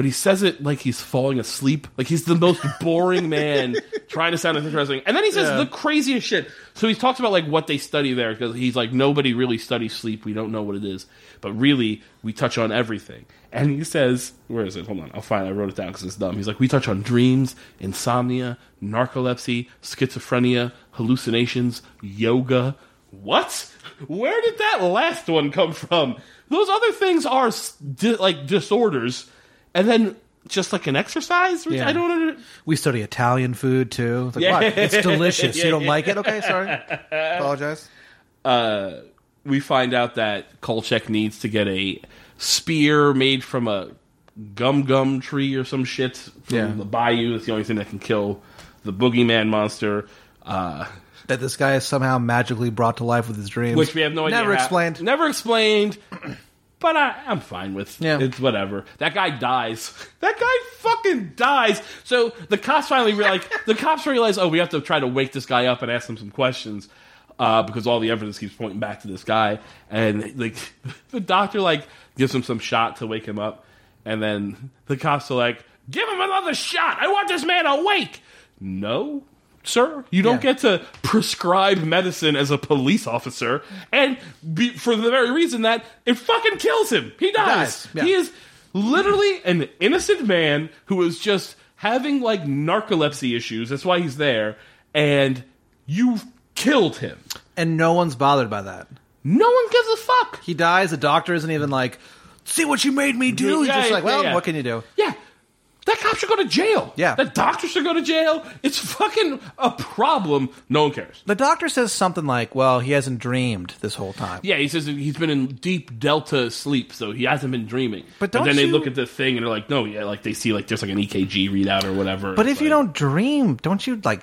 S1: But he says it like he's falling asleep. Like he's the most boring man trying to sound interesting. And then he says
S2: Yeah.
S1: the craziest shit. So he talks about like what they study there because he's like nobody really studies sleep. We don't know what it is, but really we touch on everything. And he says, where is it? Hold on, I'll find. it. I wrote it down because it's dumb. He's like, we touch on dreams, insomnia, narcolepsy, schizophrenia, hallucinations, yoga. What? Where did that last one come from? Those other things are di- like disorders, and then just like an exercise.
S2: Yeah.
S1: I don't. Under-
S2: We study Italian food too. It's like,
S1: Yeah.
S2: what? It's delicious.
S1: Yeah,
S2: you don't
S1: yeah.
S2: like it? Okay, sorry. Apologize.
S1: uh, we find out that Kolchak needs to get a spear made from a gum gum tree or some shit from
S2: Yeah.
S1: the bayou. That's the only thing that can kill the boogeyman monster. Uh,
S2: That this guy is somehow magically brought to life with his dreams.
S1: which we have no idea.
S2: Never
S1: how-
S2: explained.
S1: Never explained. But I, I'm fine with.
S2: Yeah.
S1: it's whatever. That guy dies. That guy fucking dies. So the cops finally re- like the cops realize, oh, we have to try to wake this guy up and ask him some questions. Uh, because all the evidence keeps pointing back to this guy, and like the doctor like gives him some shot to wake him up, and then the cops are like, "Give him another shot! I want this man awake." No, sir, you don't
S2: Yeah.
S1: get to prescribe medicine as a police officer, and be, for the very reason that it fucking kills him. He dies.
S2: dies, yeah.
S1: He is literally an innocent man who is just having like narcolepsy issues. That's why he's there, and you've killed him.
S2: And no one's bothered by that.
S1: No one gives a fuck.
S2: He dies. The doctor isn't even like, "See what you made me do." He's
S1: Yeah,
S2: just like, "Well, what can you do?"
S1: Yeah. That cop should go to jail.
S2: Yeah.
S1: That doctor should go to jail. It's fucking a problem. No one cares.
S2: The doctor says something like, "Well, he hasn't dreamed this whole time."
S1: Yeah, he says he's been in deep delta sleep, so he hasn't been dreaming.
S2: But
S1: then
S2: don't
S1: they
S2: you-
S1: look at the thing and they're like, no, yeah, like they see like there's like an EKG readout or whatever.
S2: But
S1: It's
S2: if you
S1: like-
S2: don't dream, don't you like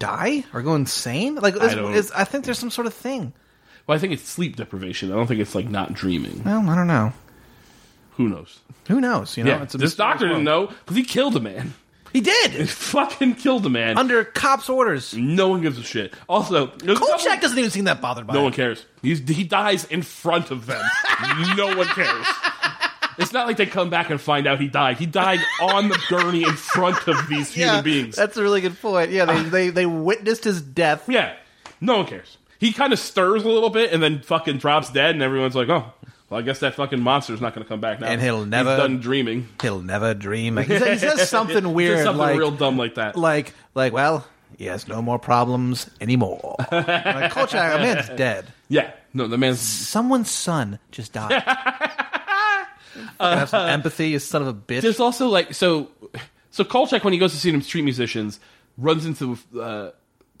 S2: die or go insane? Like, is,
S1: don't-
S2: is- I think there's some sort of thing.
S1: well, I think it's sleep deprivation. I don't think it's like not dreaming.
S2: Well, I don't know.
S1: Who knows?
S2: Who knows? You know,
S1: Yeah,
S2: it's a
S1: this doctor didn't know because he killed a man.
S2: He did.
S1: He fucking killed a man.
S2: under cops' orders.
S1: no one gives a shit. Also,
S2: Kolchak doesn't even seem that bothered by it.
S1: No
S2: it.
S1: one cares. He's, he dies in front of them. no one cares. It's not like they come back and find out he died. He died on the gurney in front of these human beings.
S2: That's a really good point. Yeah, they, they they witnessed his death.
S1: Yeah, no one cares. He kind of stirs a little bit and then fucking drops dead, and everyone's like, "Oh, well, I guess that fucking monster's not going to come back now."
S2: And he'll
S1: He's
S2: never-
S1: done dreaming.
S2: He'll never dream. He says, he says something
S1: Just
S2: weird,
S1: something
S2: like
S1: real dumb like that.
S2: like like well, he has no more problems anymore. like Kolchak, a man's dead.
S1: yeah, no, the man's
S2: Someone's son just died. have some empathy, you son of a bitch.
S1: There's also like so so Kolchak when he goes to see them street musicians runs into uh,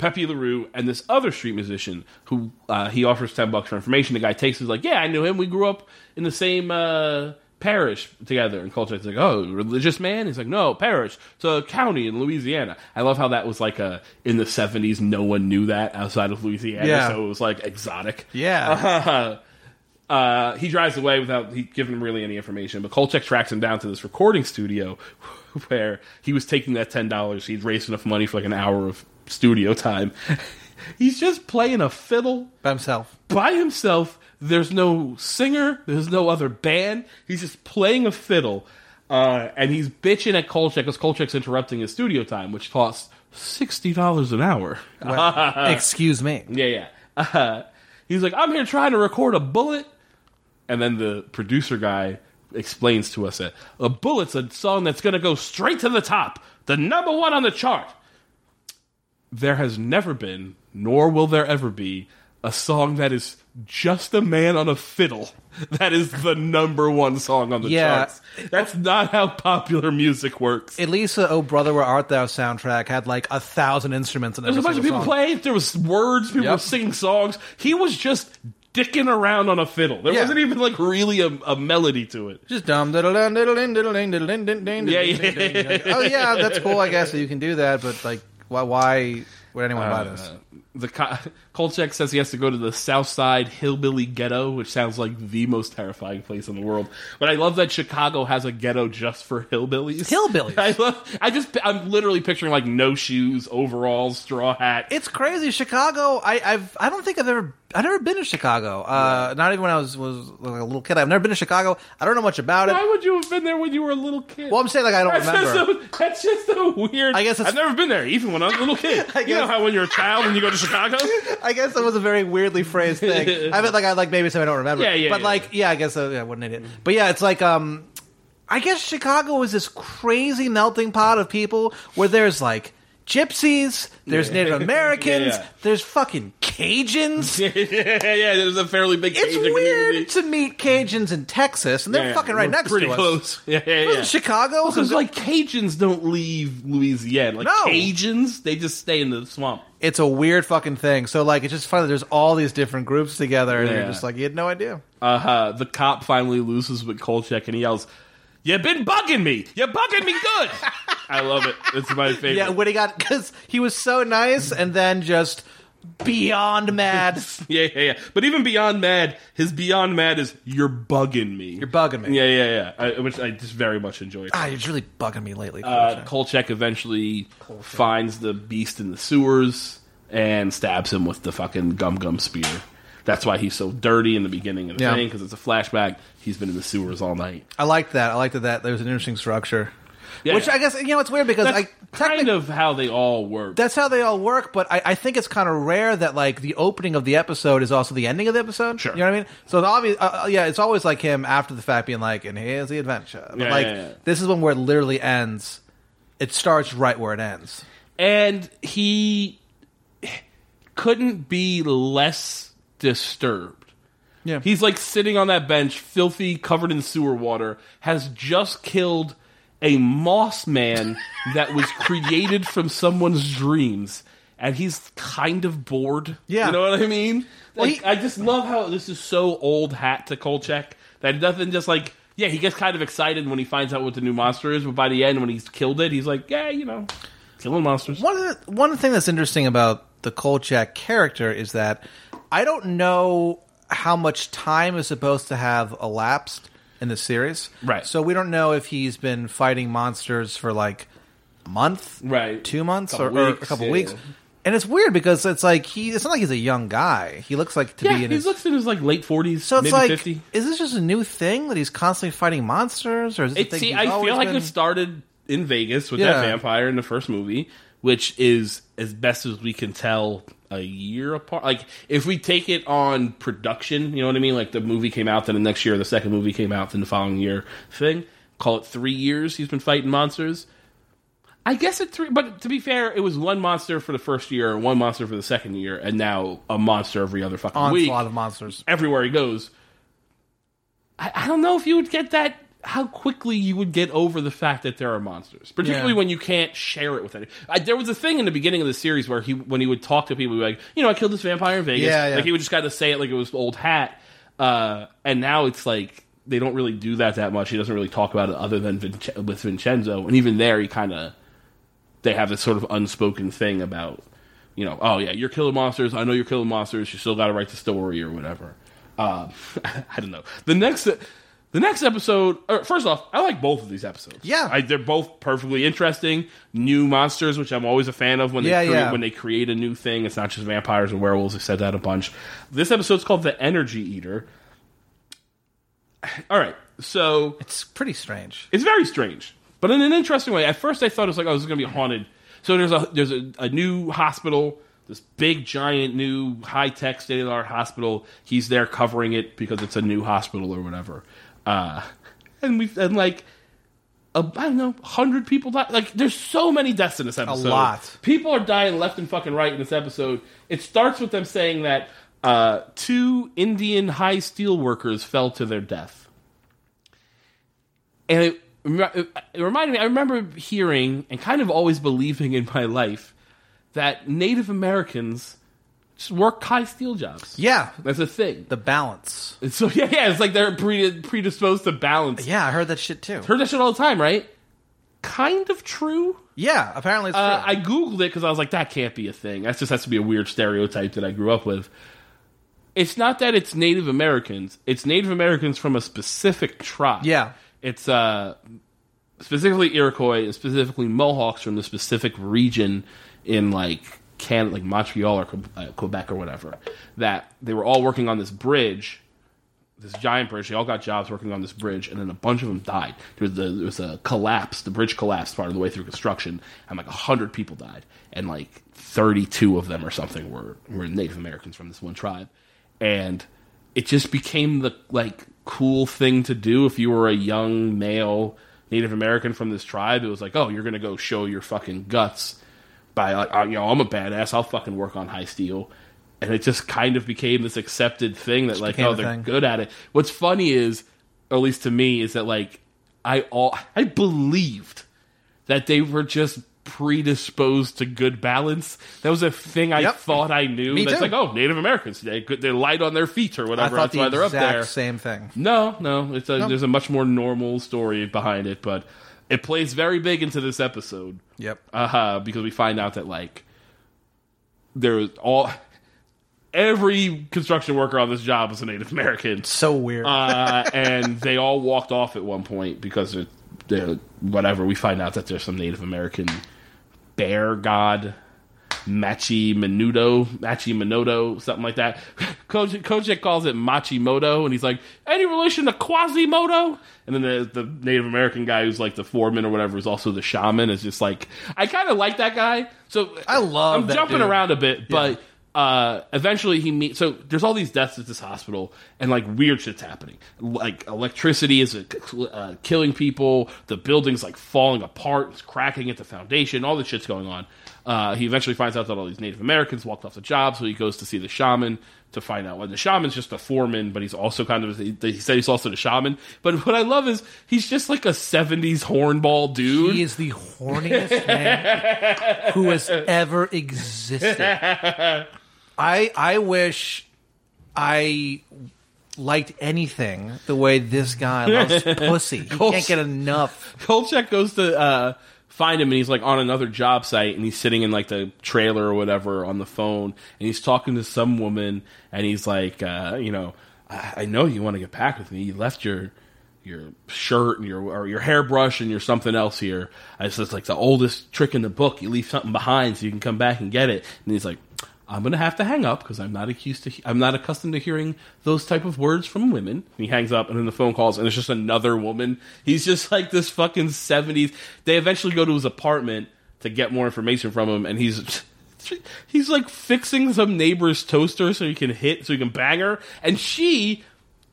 S1: Pepe LaRue and this other street musician who uh, he offers ten bucks for information. The guy takes it, he's like, Yeah, I knew him. We grew up in the same uh, parish together. And Kolchak's like, Oh, religious man? He's like, No, parish. It's a county in Louisiana. I love how that was like a in the seventies no one knew that outside of Louisiana.
S2: Yeah.
S1: So it was like exotic.
S2: yeah.
S1: Uh, he drives away without he giving him really any information. But Kolchak tracks him down to this recording studio where he was taking that ten dollars. He'd raised enough money for like an hour of studio time. He's just playing a fiddle
S2: by himself.
S1: by himself. There's no singer. There's no other band. He's just playing a fiddle, uh, and he's bitching at Kolchak because Kolchak's interrupting his studio time, which costs sixty dollars an hour.
S2: Excuse me.
S1: Yeah, yeah. Uh, he's like, I'm here trying to record a bullet. And then the producer guy explains to us that a bullet's a song that's going to go straight to the top, the number one on the chart. There has never been, nor will there ever be, a song that is just a man on a fiddle that is the number one song on the
S2: Yeah.
S1: charts. That's not how popular music works.
S2: At least uh, "Oh Brother, Where Art Thou" soundtrack had like a thousand instruments in
S1: There's a
S2: every
S1: bunch of people
S2: song.
S1: playing. There was words. People
S2: Yep.
S1: were singing songs. He was just dicking around on a fiddle. There
S2: Yeah.
S1: wasn't even like really a, a melody to it.
S2: Just dum diddle diddle diddle ding diddle.
S1: Yeah,
S2: diddle, ding,
S1: yeah.
S2: ding, ding. Oh yeah, that's cool. I guess that you can do that, but like, why? Why would anyone buy this?
S1: Uh, the co- Kolchak says he has to go to the South Side hillbilly ghetto, which sounds like the most terrifying place in the world. But I love that Chicago has a ghetto just for hillbillies.
S2: Hillbillies.
S1: I love. I just. I'm literally picturing like no shoes, overalls, straw hat.
S2: It's crazy. Chicago. I, I've. I don't think I've ever. I've never been to Chicago. Uh, Not even when I was was like a little kid. I've never been to Chicago. I don't know much about it.
S1: Why would you have been there when you were a little kid?
S2: Well, I'm saying like I don't
S1: That's just,
S2: remember.
S1: that's just so weird.
S2: I guess it's-
S1: I've never been there, even when I was a little kid.
S2: I
S1: You know
S2: guess-
S1: how when you're a child and you go to Chicago?
S2: I guess that was a very weirdly phrased thing. I meant like I like maybe so I don't remember.
S1: Yeah, yeah,
S2: But
S1: yeah.
S2: like yeah, I guess uh, yeah, what an idiot. But yeah, it's like um, I guess Chicago is this crazy melting pot of people where there's like gypsies, there's
S1: Yeah.
S2: Native Americans,
S1: Yeah, yeah.
S2: there's fucking Cajuns.
S1: yeah, yeah, there's a fairly big
S2: It's
S1: Cajun
S2: weird
S1: community.
S2: to meet Cajuns in Texas, and they're fucking right
S1: We're
S2: next
S1: pretty
S2: to us.
S1: close. Yeah, yeah, yeah.
S2: Chicago?
S1: Because like Cajuns don't leave Louisiana. Like
S2: No.
S1: Cajuns, they just stay in the swamp.
S2: it's a weird fucking thing. So like, it's just funny. There's all these different groups together, and you're just like, you had no idea.
S1: Uh, huh. the cop finally loses with Kolchak and he yells, "You've been bugging me. You're bugging me good." I love it. It's my favorite.
S2: Yeah, when he got because he was so nice, and then just beyond mad.
S1: Yeah, yeah, yeah. But even beyond mad, his beyond mad is you're bugging me.
S2: You're bugging me.
S1: Yeah, yeah, yeah. I, which I just very much enjoy.
S2: Ah, you're really bugging me lately.
S1: Uh,
S2: Kolchak.
S1: Kolchak eventually finds the beast in the sewers and stabs him with the fucking gum gum spear. That's why he's so dirty in the beginning of the
S2: Yeah.
S1: thing because it's a flashback. He's been in the sewers all night.
S2: I liked that. I liked that. that there was an interesting structure.
S1: Yeah,
S2: Which. I guess you know it's weird because
S1: that's
S2: I
S1: kind of how they all work.
S2: that's how they all work. But I, I think it's kind of rare that like the opening of the episode is also the ending of the episode.
S1: Sure.
S2: you know what I mean. So the obvious, uh, uh, yeah, it's always like him after the fact being like, "And here's the adventure." But
S1: Yeah,
S2: like
S1: yeah, yeah.
S2: this is one where it literally ends. It starts right where it ends.
S1: and he couldn't be less disturbed.
S2: Yeah,
S1: He's like sitting on that bench, filthy, covered in sewer water, has just killed a moss man that was created from someone's dreams, and he's kind of bored.
S2: Yeah.
S1: You know what I mean?
S2: Well,
S1: Like,
S2: he-
S1: I just love how this is so old hat to Kolchak that nothing just like, yeah, he gets kind of excited when he finds out what the new monster is, but by the end, when he's killed it, he's like, yeah, you know, killing monsters.
S2: One of the, one thing that's interesting about the Kolchak character is that I don't know how much time is supposed to have elapsed in the series.
S1: Right.
S2: So we don't know if he's been fighting monsters for like a month,
S1: Right.
S2: two months, or, or a
S1: weeks,
S2: couple
S1: yeah.
S2: weeks. And it's weird because it's like he. It's not like he's a young guy. He looks like to
S1: Yeah,
S2: be
S1: he
S2: in his.
S1: looks in his like late forties,
S2: so it's
S1: maybe
S2: like,
S1: fifty.
S2: is this just a new thing that he's constantly fighting monsters, or is
S1: It, see, I feel like
S2: been-
S1: it started in Vegas with
S2: Yeah.
S1: that vampire in the first movie, which is as best as we can tell a year apart. Like if we take it on production, you know what I mean? Like the movie came out, then the next year the second movie came out, then the following year thing. Call it three years. He's been fighting monsters. I guess it three, but to be fair, it was one monster for the first year, one monster for the second year, and now a monster every other fucking week
S2: onslaught of monsters.
S1: everywhere he goes. I, I don't know if you would get that. How quickly you would get over the fact that there are monsters, particularly
S2: Yeah.
S1: when you can't share it with any. I, there was a thing in the beginning of the series where he, when he would talk to people, he'd be like, you know, I killed this vampire in Vegas.
S2: Yeah, yeah.
S1: Like he would just kind of say it like it was old hat. Uh, and now it's like they don't really do that that much. He doesn't really talk about it other than Vince- with Vincenzo, and even there, he kind of they have this sort of unspoken thing about, you know, oh yeah, you're killing monsters. I know you're killing monsters. You still got to write the story or whatever. Uh, I don't know. The next, the next episode. Or first off, I like both of these episodes.
S2: Yeah.
S1: I, they're both perfectly interesting. New monsters, which I'm always a fan of when they
S2: Yeah,
S1: create,
S2: yeah.
S1: when they create a new thing. It's not just vampires and werewolves. I've said that a bunch. This episode's called the Energy Eater. All right, so
S2: It's pretty strange.
S1: it's very strange, but in an interesting way. At first, I thought it was like, oh, this is going to be haunted. So there's a there's a, a new hospital, this big, giant, new, high tech, state of the art hospital. He's there covering it because it's a new hospital or whatever. Uh, and we and like. I I don't know, hundred people die. Like, there's so many deaths in this episode.
S2: A lot.
S1: People are dying left and fucking right in this episode. It starts with them saying that uh, two Indian high steel workers fell to their death and it, it reminded me. I remember hearing and kind of always believing in my life that Native Americans just work high steel jobs.
S2: Yeah,
S1: That's a thing.
S2: the balance.
S1: So yeah, yeah, it's like they're pre- predisposed to balance.
S2: Yeah, I heard that shit too.
S1: Heard that shit all the time, right? Kind of true.
S2: Yeah, apparently it's
S1: Uh,
S2: true.
S1: I googled it because I was like, that can't be a thing. That just has to be a weird stereotype that I grew up with. It's not that it's Native Americans. It's Native Americans from a specific tribe.
S2: Yeah.
S1: It's uh, specifically Iroquois and specifically Mohawks from the specific region in like Canada, like Montreal or uh, Quebec or whatever. That they were all working on this bridge, this giant bridge. They all got jobs working on this bridge, and then a bunch of them died. There was, the, there was a collapse. The bridge collapsed part of the way through construction, and like hundred people died, and like thirty-two of them or something were were Native Americans from this one tribe, and it just became the like cool thing to do if you were a young male Native American from this tribe. It was like, oh, you're gonna go show your fucking guts by like, oh, you know, I'm a badass. I'll fucking work on high steel, and it just kind of became this accepted thing that like, oh, they're
S2: thing.
S1: good at it. What's funny is, or at least to me, is that like I all I believed that they were just predisposed to good balance. That was a thing I
S2: Yep.
S1: thought I knew.
S2: Me
S1: That's
S2: too.
S1: like, oh, Native Americans, they they're light on their feet or
S2: I
S1: whatever.
S2: thought
S1: That's
S2: the
S1: why they're up
S2: exact
S1: there.
S2: same thing.
S1: No, no, it's a, there's a much more normal story behind it, but it plays very big into this episode
S2: Yep.
S1: Uh-huh, because we find out that like there's all every construction worker on this job was a Native American.
S2: So weird.
S1: uh, and they all walked off at one point because it, they're whatever. We find out that there's some Native American bear god, Machi Menudo, Machi Minoto, something like that. Kolchak, Kolchak calls it Machimoto, and he's like, any relation to Quasimodo? And then the, the Native American guy who's like the foreman or whatever is also the shaman. Is just like, I kind of like that guy. So
S2: I love
S1: I'm jumping
S2: dude.
S1: around a bit, but uh, eventually he meets. So there's all these deaths at this hospital, and like weird shit's happening. Like electricity is uh, killing people. The building's like falling apart. It's cracking at the foundation. All this shit's going on. Uh, he eventually finds out that all these Native Americans walked off the job, so he goes to see the shaman to find out. Well, the shaman's just a foreman, but he's also kind of he, he said he's also the shaman. But what I love is he's just like a '70s hornball dude.
S2: he is the horniest man who has ever existed. I I wish I liked anything the way this guy loves pussy. He can't get enough.
S1: Kolchak goes to uh, find him, and he's like on another job site, and he's sitting in like the trailer or whatever on the phone, and he's talking to some woman, and he's like, uh, you know, I, I know you want to get back with me. You left your your shirt and your or your hairbrush and your something else here. I said it's like the oldest trick in the book. You leave something behind so you can come back and get it. And he's like, I'm gonna have to hang up because I'm not accused to. I'm not accustomed to hearing those type of words from women. And he hangs up, and then the phone calls, and it's just another woman. He's just like this fucking seventies. They eventually go to his apartment to get more information from him, and he's he's like fixing some neighbor's toaster so he can hit, so he can bang her, and she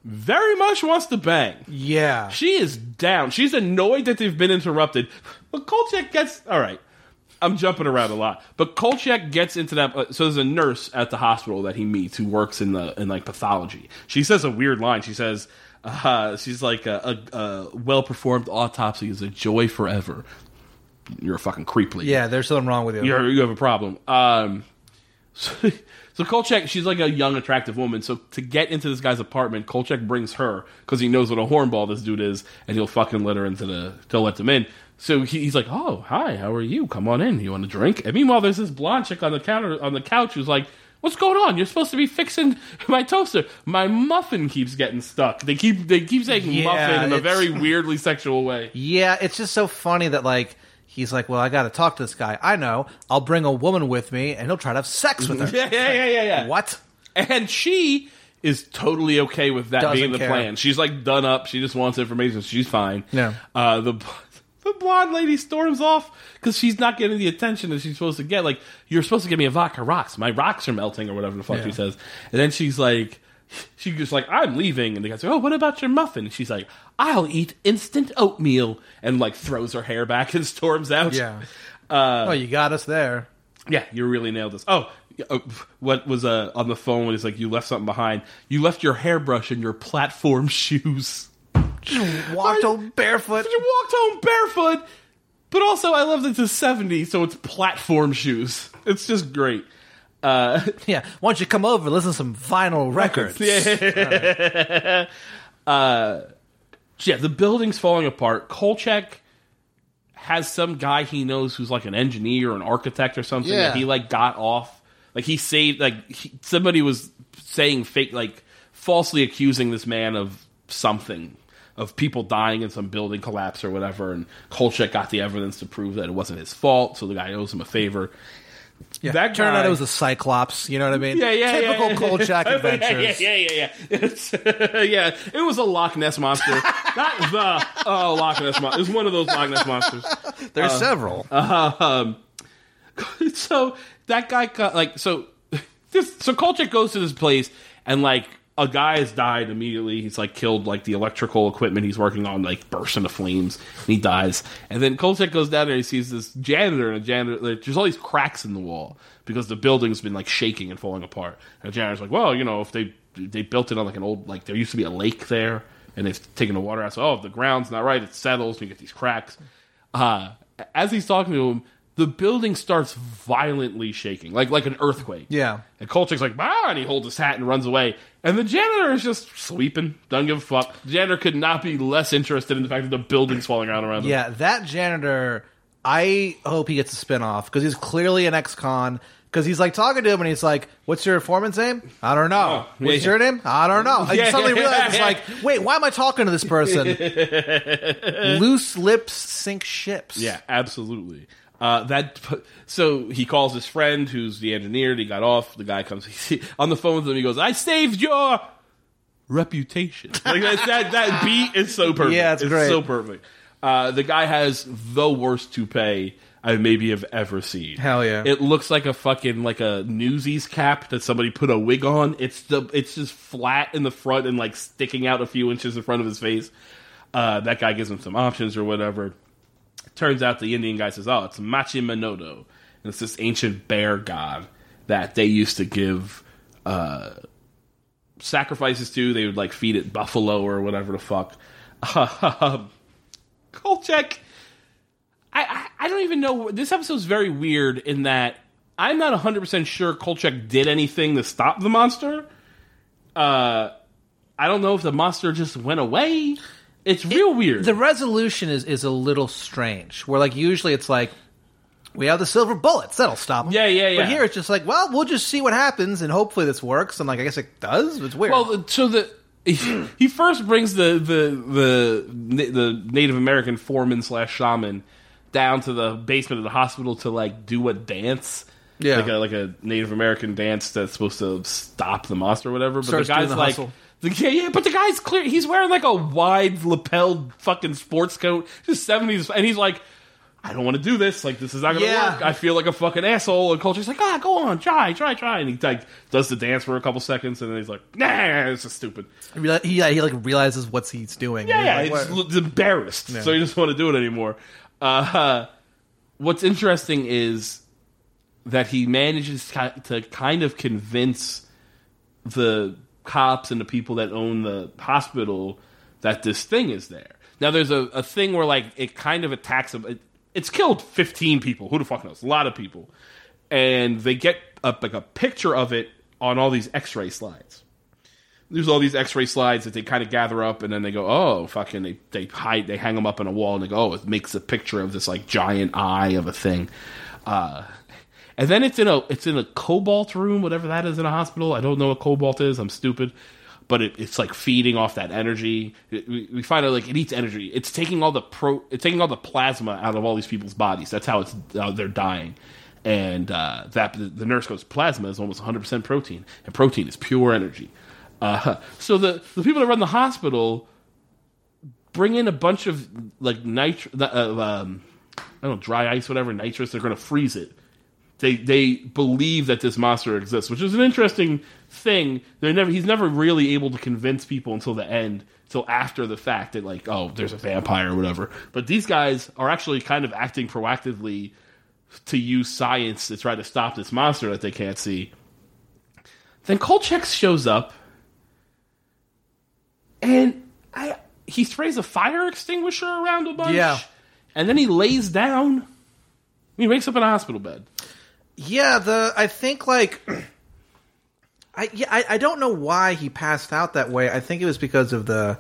S1: very much wants to bang.
S2: Yeah.
S1: She is down. She's annoyed that they've been interrupted. But Kolchak gets all right. I'm jumping around a lot, but Kolchak gets into that. Uh, so there's a nurse at the hospital that he meets who works in the in like pathology. She says a weird line. She says, uh, "She's like a, a, a well performed autopsy is a joy forever." You're a fucking creep.
S2: Yeah, there's something wrong with you.
S1: You're, you have a problem. Um, so, so Kolchak, she's like a young, attractive woman. So to get into this guy's apartment, Kolchak brings her because he knows what a hornball this dude is, and he'll fucking let her into the. He'll let them in. So he, he's like, "Oh, hi, how are you? Come on in. You want a drink?" And meanwhile, there's this blonde chick on the counter on the couch who's like. What's going on? You're supposed to be fixing my toaster. My muffin keeps getting stuck. They keep they keep saying
S2: Yeah,
S1: muffin in a very weirdly sexual way.
S2: Yeah, it's just so funny that like he's like, well, I got to talk to this guy. I know. I'll bring a woman with me, and he'll try to have sex with her.
S1: Yeah, yeah, yeah, yeah, yeah.
S2: What?
S1: And she is totally okay with that
S2: Doesn't
S1: being the
S2: care.
S1: plan. She's like done up. She just wants information. She's fine.
S2: Yeah.
S1: Uh, the the blonde lady storms off because she's not getting the attention that she's supposed to get. Like you're supposed to give me a vodka rocks. My rocks are melting or whatever the fuck
S2: Yeah.
S1: she says. And then she's like. she's just like I'm leaving, and the guy's like, "Oh, what about your muffin?" And she's like, "I'll eat instant oatmeal," and like throws her hair back and storms out.
S2: Yeah. oh, you got us there.
S1: Yeah, you really nailed this. Oh, uh, what was uh, on the phone when it's like you left something behind? You left your hairbrush and your platform shoes.
S2: Walked home barefoot.
S1: You walked home barefoot, but also I love that it's the '70s, so it's platform shoes. It's just great. Uh,
S2: Yeah. Why don't you come over? Listen to some vinyl records.
S1: yeah, the building's falling apart. Kolchak has some guy he knows who's like an engineer or an architect or something
S2: Yeah.
S1: that he like got off. Like he saved, like he, somebody was saying fake, like falsely accusing this man of something, of people dying in some building collapse or whatever. And Kolchak got the evidence to prove that it wasn't his fault, so the guy owes him a favor.
S2: Yeah.
S1: That
S2: Turned out it was a Cyclops. You know what I mean?
S1: Yeah, yeah,
S2: Typical
S1: yeah, yeah.
S2: Adventures.
S1: Yeah, yeah, yeah. yeah. It's, yeah, it was a Loch Ness monster. Not the oh Loch Ness monster. It was one of those Loch Ness monsters.
S2: There's uh, several.
S1: Um, so that guy got like so this so Kolchak goes to this place and like a guy has died immediately. He's like killed like the electrical equipment he's working on like bursts into flames and he dies. And then Kolchak goes down there and he sees this janitor and a janitor like, there's all these cracks in the wall because the building's been like shaking and falling apart. And the janitor's like, Well, you know, if they they built it on like an old like there used to be a lake there and they've taken the water out, so oh if the ground's not right, it settles and you get these cracks. Uh as he's talking to him, the building starts violently shaking, like like an earthquake.
S2: Yeah.
S1: And Kolchak's like, ah, and he holds his hat and runs away. And the janitor is just sleeping, doesn't give a fuck. The janitor could not be less interested in the fact that the building's falling around around him.
S2: Yeah, that janitor. I hope he gets a spinoff because he's clearly an ex-con. Because he's like talking to him and he's like, What's your informant's name? I don't know.
S1: Oh,
S2: What's
S1: yeah.
S2: your name? I don't know. And
S1: Yeah,
S2: you suddenly realize it's like, Wait, why am I talking to this person? Loose lips sink ships.
S1: Yeah, absolutely. Uh, that so he calls his friend who's the engineer. He got off. The guy comes he, on the phone with him. He goes, "I saved your reputation." Like that that, that beat is so perfect.
S2: Yeah, it's great.
S1: so perfect. Uh, the guy has the worst toupee I maybe have ever seen.
S2: Hell yeah.
S1: It looks like a fucking like a Newsies cap that somebody put a wig on. It's the it's just flat in the front and like sticking out a few inches in front of his face. Uh, that guy gives him some options or whatever. Turns out the Indian guy says, "Oh, it's Machi Manodo, and it's this ancient bear god that they used to give uh, sacrifices to. They would like feed it buffalo or whatever the fuck." Kolchak, I, I I don't even know. This episode's very weird in that I'm not 100 percent sure Kolchak did anything to stop the monster. Uh, I don't know if the monster just went away. It's real weird.
S2: The resolution is, is a little strange. Where like usually it's like we have the silver bullets that'll stop them.
S1: Yeah, yeah, yeah.
S2: But here it's just like, well, we'll just see what happens, and hopefully this works. And like, I guess it does. It's weird.
S1: Well, so the he first brings the the the the Native American foreman slash shaman down to the basement of the hospital to like do a dance.
S2: Yeah.
S1: like a like a Native American dance that's supposed to stop the monster or whatever. But
S2: Starts
S1: the guy's
S2: the
S1: like.
S2: hustle.
S1: The, yeah, yeah, but the guy's clear. He's wearing like a wide lapelled fucking sports coat, just seventies, and he's like, "I don't want to do this. Like, this is not gonna
S2: Yeah.
S1: work. I feel like a fucking asshole." And Kolchak's like, "Ah, go on, try, try, try." And he like does the dance for a couple seconds, and then he's like, "Nah, this is stupid."
S2: he, yeah, he like realizes what he's doing.
S1: Yeah,
S2: And
S1: yeah,
S2: he's like,
S1: he's embarrassed, so he doesn't want to do it anymore. Uh, what's interesting is that he manages to kind of convince the cops and the people that own the hospital that this thing is there. Now, there's a, a thing where like it kind of attacks them. It, it's killed 15 people. Who the fuck knows? A lot of people, and they get a, like a picture of it on all these X-ray slides there's all these X-ray slides that they kind of gather up, and then they go, "Oh, fucking!" They they hide, they hang them up on a wall, and they go, "Oh, it makes a picture of this like giant eye of a thing." Uh, and then it's in a it's in a cobalt room, whatever that is in a hospital. I don't know what cobalt is. I'm stupid, but it, it's like feeding off that energy. It- we, we find out like it eats energy. It's taking all the pro, it's taking all the plasma out of all these people's bodies. That's how it's uh, they're dying. And uh, that the nurse goes, plasma is almost 100 percent protein, and protein is pure energy. Uh, so the the people that run the hospital bring in a bunch of like nitro, uh, um, I don't know, dry ice, whatever, nitrous. They're going to freeze it. They they believe that this monster exists, which is an interesting thing. They're never he's never really able to convince people until the end, until after the fact that like oh there's a vampire or whatever. But these guys are actually kind of acting proactively to use science to try to stop this monster that they can't see. Then Kolchak shows up, and I he sprays a fire extinguisher around a bunch.
S2: Yeah.
S1: and then he lays down. He wakes up in a hospital bed.
S2: Yeah, the I think like. I, yeah, I, I don't know why he passed out that way. I think it was because of the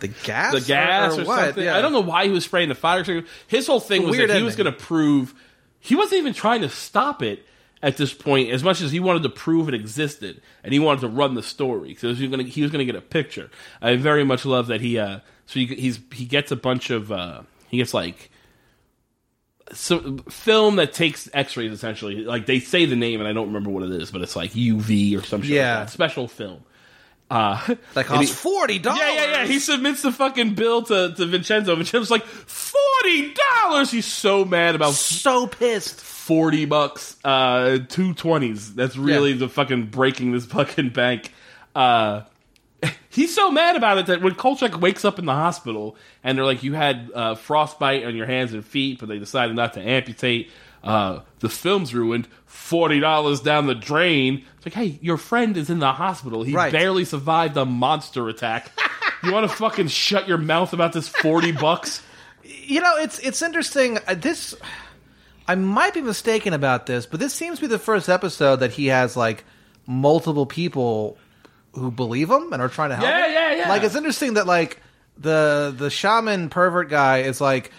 S2: the gas,
S1: the gas or,
S2: what?
S1: something.
S2: Yeah.
S1: I don't know why he was spraying the fire extinguisher. His whole thing was that he was going to prove he wasn't even trying to stop it at this point as much as he wanted to prove it existed and he wanted to run the story because he was going to he was going to get a picture. I very much love that he uh so he, he's he gets a bunch of uh he gets like so film that takes X-rays essentially. Like they say the name and I don't remember what it is, but it's like UV or some shit.
S2: Yeah.
S1: like special film. Uh,
S2: That costs
S1: he-
S2: forty dollars.
S1: yeah, yeah, yeah. He submits the fucking bill to, to Vincenzo. Vincenzo's like, forty dollars. He's so mad about
S2: so pissed.
S1: forty bucks. Uh, two twenties. That's really
S2: Yeah.
S1: the fucking breaking this fucking bank. Uh, he's so mad about it that when Kolchak wakes up in the hospital and they're like, you had uh, frostbite on your hands and feet, but they decided not to amputate. Uh, the film's ruined. Forty dollars down the drain. It's like, hey, your friend is in the hospital. He
S2: Right.
S1: barely survived a monster attack. you want to fucking shut your mouth about this forty bucks?
S2: You know, it's it's interesting. Uh, This I might be mistaken about this, but this seems to be the first episode that he has like multiple people who believe him and are trying to help.
S1: Yeah,
S2: him.
S1: yeah, yeah.
S2: Like it's interesting that like the the shaman pervert guy is like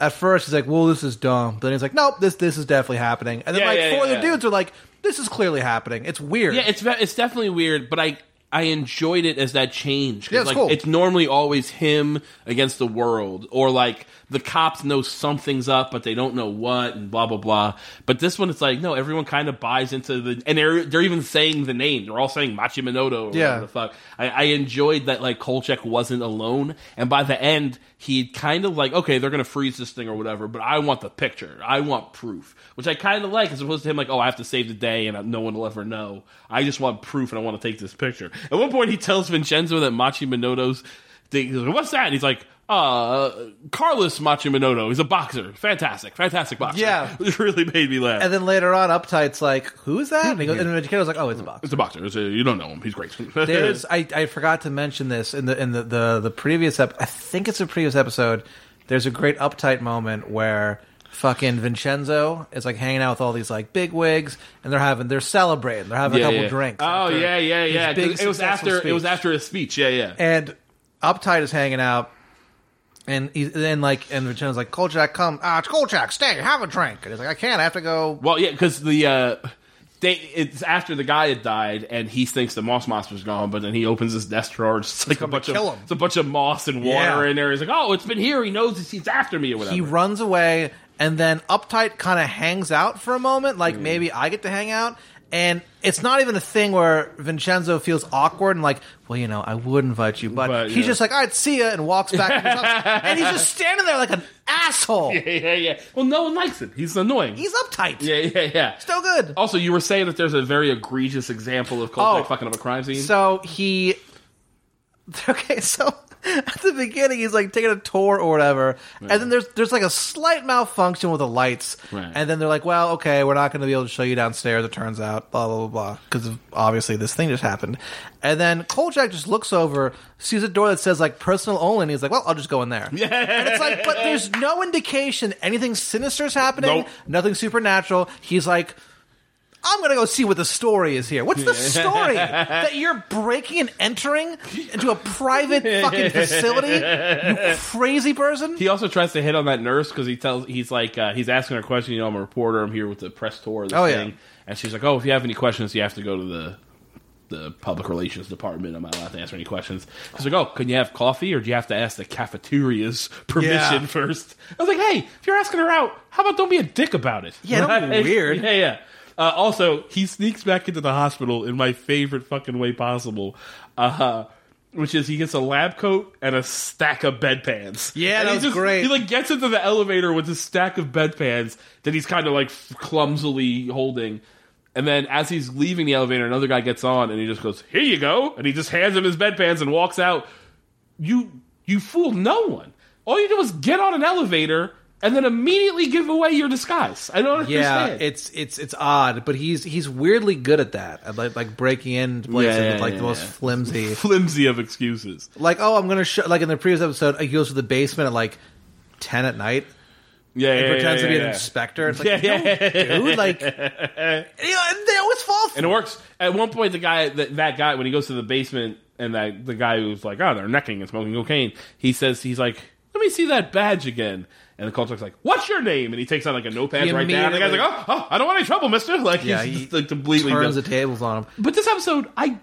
S2: at first he's like, "Well, this is dumb," but then he's like, "Nope, this this is definitely happening." And then
S1: Yeah,
S2: like
S1: yeah,
S2: four
S1: yeah,
S2: other
S1: yeah.
S2: dudes are like, "This is clearly happening." It's weird.
S1: Yeah, it's ve- it's definitely weird, but I I enjoyed it as that change.
S2: Yeah, it's
S1: like,
S2: cool.
S1: It's normally always him against the world, or like the cops know something's up, but they don't know what, and blah blah blah. But this one, it's like no, everyone kind of buys into the, and they're they're even saying the name. They're all saying Machimoto. Or
S2: Yeah.
S1: whatever the fuck. I, I enjoyed that like Kolchak wasn't alone, and by the end, he kind of like okay, they're gonna freeze this thing or whatever, but I want the picture. I want proof, which I kind of like, as opposed to him like oh, I have to save the day and no one will ever know. I just want proof and I want to take this picture. At one point, he tells Vincenzo that Machi Minoto's. He's like, What's that? And he's like, uh, Carlos Machimoto. He's a boxer. Fantastic, fantastic boxer.
S2: Yeah.
S1: It really made me laugh.
S2: And then later on, Updyke's like, "Who is that?" And, he goes, and Vincenzo's like, "Oh, it's a boxer.
S1: it's a boxer. It's a, you don't know him. He's great.
S2: There's I, I forgot to mention this in the in the the, the previous ep- I think it's a previous episode. There's a great Updyke moment where fucking Vincenzo is like hanging out with all these like big wigs and they're having they're celebrating. They're having a couple
S1: yeah.
S2: drinks.
S1: Oh
S2: yeah,
S1: yeah, yeah,
S2: his
S1: yeah. 'Cause
S2: big
S1: It was after it was after his speech. Yeah, yeah.
S2: and Updyke is hanging out. And he's then like, and Vincenzo's like, Kolchak, come, ah, it's Kolchak, stay, have a drink. And he's like, I can't, I have to go.
S1: Well, yeah, because the uh, they it's after the guy had died, and he thinks the moss monster's gone, but then he opens his desk drawer. It's like a bunch of
S2: kill him.
S1: it's a bunch of moss and water
S2: Yeah.
S1: in there. He's like, oh, it's been here. He knows it's, he's after me or whatever.
S2: He runs away, and then Updyke kind of hangs out for a moment, like
S1: Mm.
S2: maybe I get to hang out. And it's not even a thing where Vincenzo feels awkward and like, well, you know, I would invite you, but,
S1: But,
S2: he's
S1: yeah.
S2: just like, all right, see ya, and walks back. to and he's just standing there like an asshole.
S1: yeah, yeah, yeah. Well, no one likes him. He's annoying.
S2: He's uptight.
S1: yeah, yeah, yeah.
S2: Still good.
S1: Also, you were saying that there's a very egregious example of Kolchak
S2: Oh.
S1: fucking up a crime scene.
S2: So he, okay, so at the beginning he's like taking a tour or whatever, and then there's there's like a slight malfunction with the lights,
S1: Right.
S2: and then they're like, well, okay, we're not going to be able to show you downstairs. It turns out, blah blah blah, blah, because obviously this thing just happened, and then Kolchak just looks over, sees a door that says like personal only, and he's like, well, I'll just go in there. Yeah, and it's like, but there's no indication anything sinister is happening,
S1: Nope.
S2: nothing supernatural. He's like. I'm gonna go see what the story is here. What's the story that you're breaking and entering into a private fucking facility? You crazy person!
S1: He also tries to hit on that nurse because he tells he's like uh, he's asking her a question. You know, I'm a reporter. I'm here with the press tour. This
S2: Oh, yeah.
S1: thing. and she's like, "Oh, if you have any questions, you have to go to the the public relations department. I'm not allowed to answer any questions." She's like, "Oh, can you have coffee, or do you have to ask the cafeteria's permission
S2: Yeah.
S1: first? I was like, "Hey, if you're asking her out, how about don't be a dick about it?
S2: Yeah, don't be weird.
S1: Yeah, yeah." Uh, also, he sneaks back into the hospital in my favorite fucking way possible. Uh, which is he gets a lab coat and a stack of bedpans.
S2: Yeah,
S1: And
S2: that was
S1: just,
S2: great.
S1: He like gets into the elevator with this stack of bedpans that he's kind of like clumsily holding. And then as he's leaving the elevator, another guy gets on and he just goes, "Here you go," and he just hands him his bedpans and walks out. You you fooled no one. All you did was get on an elevator and then immediately give away your disguise. I don't
S2: Yeah,
S1: understand.
S2: it's it's it's odd, but he's he's weirdly good at that, at like like breaking into places
S1: Yeah,
S2: with like
S1: yeah,
S2: the most
S1: yeah.
S2: flimsy.
S1: flimsy of excuses.
S2: Like, oh, I'm gonna show. Like in the previous episode, he goes to the basement at like ten at night.
S1: Yeah,
S2: and
S1: yeah,
S2: pretends
S1: yeah,
S2: to be
S1: yeah,
S2: an
S1: yeah.
S2: inspector. It's like,
S1: Yeah,
S2: no,
S1: yeah.
S2: dude, like, you know, and they always fall.
S1: And it works. At one point, the guy, that, that guy, when he goes to the basement, and that the guy who's like, oh, they're necking and smoking cocaine, he says, he's like, let me see that badge again. And the Kolchak's like, what's your name? And he takes out like a notepad right down. And the guy's like, oh, oh, I don't want any trouble, mister. Like,
S2: Yeah,
S1: he's
S2: he
S1: just, like completely
S2: turns
S1: does-
S2: the tables on him.
S1: But this episode, I,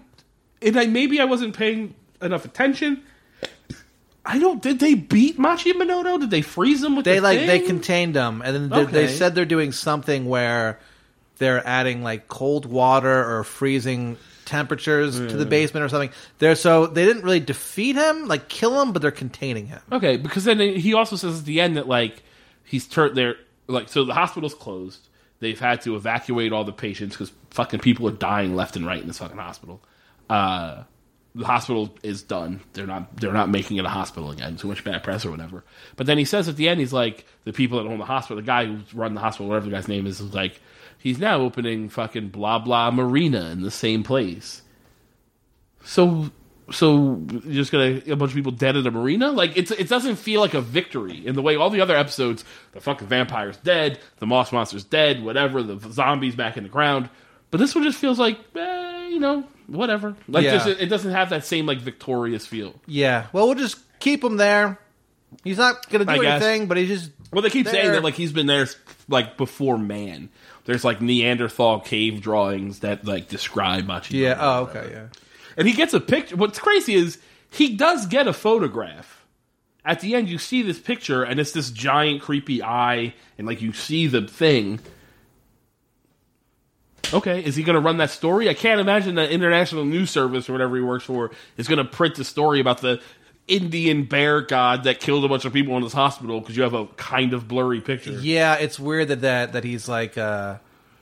S1: and I maybe I wasn't paying enough attention. I don't. Did they beat Machi Minoto? Did they freeze him with
S2: They
S1: the
S2: like they contained them, and then they, they said they're doing something where they're adding like cold water or freezing temperatures to the basement or something. They're so they didn't really defeat him, like kill him, but they're containing him.
S1: Okay, because then he also says at the end that like he's turned there, like so the hospital's closed. They've had to evacuate all the patients because fucking people are dying left and right in this fucking hospital. Uh, the hospital is done. They're not. They're not making it a hospital again. Too much bad press or whatever. But then he says at the end, he's like the people that own the hospital, the guy who's run the hospital, whatever the guy's name is, is like he's now opening fucking blah blah marina in the same place. So so you're just gonna a bunch of people dead at a marina? Like it's it doesn't feel like a victory in the way all the other episodes. The fucking vampire's dead, the moss monster's dead, whatever. The zombies back in the ground. But this one just feels like, eh, you know, whatever. Like
S2: Yeah.
S1: just, it doesn't have that same like victorious feel.
S2: Yeah, well, we'll just keep him there. He's not going to
S1: I
S2: do
S1: guess.
S2: anything, but he's just
S1: Well, they keep saying that like he's been there like before man. There's like Neanderthal cave drawings that like describe Machu.
S2: Yeah. Oh, okay. Yeah.
S1: And he gets a picture. What's crazy is he does get a photograph. At the end, you see this picture, and it's this giant creepy eye, and like you see the thing. Okay, is he going to run that story? I can't imagine that international news service or whatever he works for is going to print the story about the Indian bear god that killed a bunch of people in this hospital because you have a kind of blurry picture.
S2: Yeah, it's weird that that, that he's like, uh,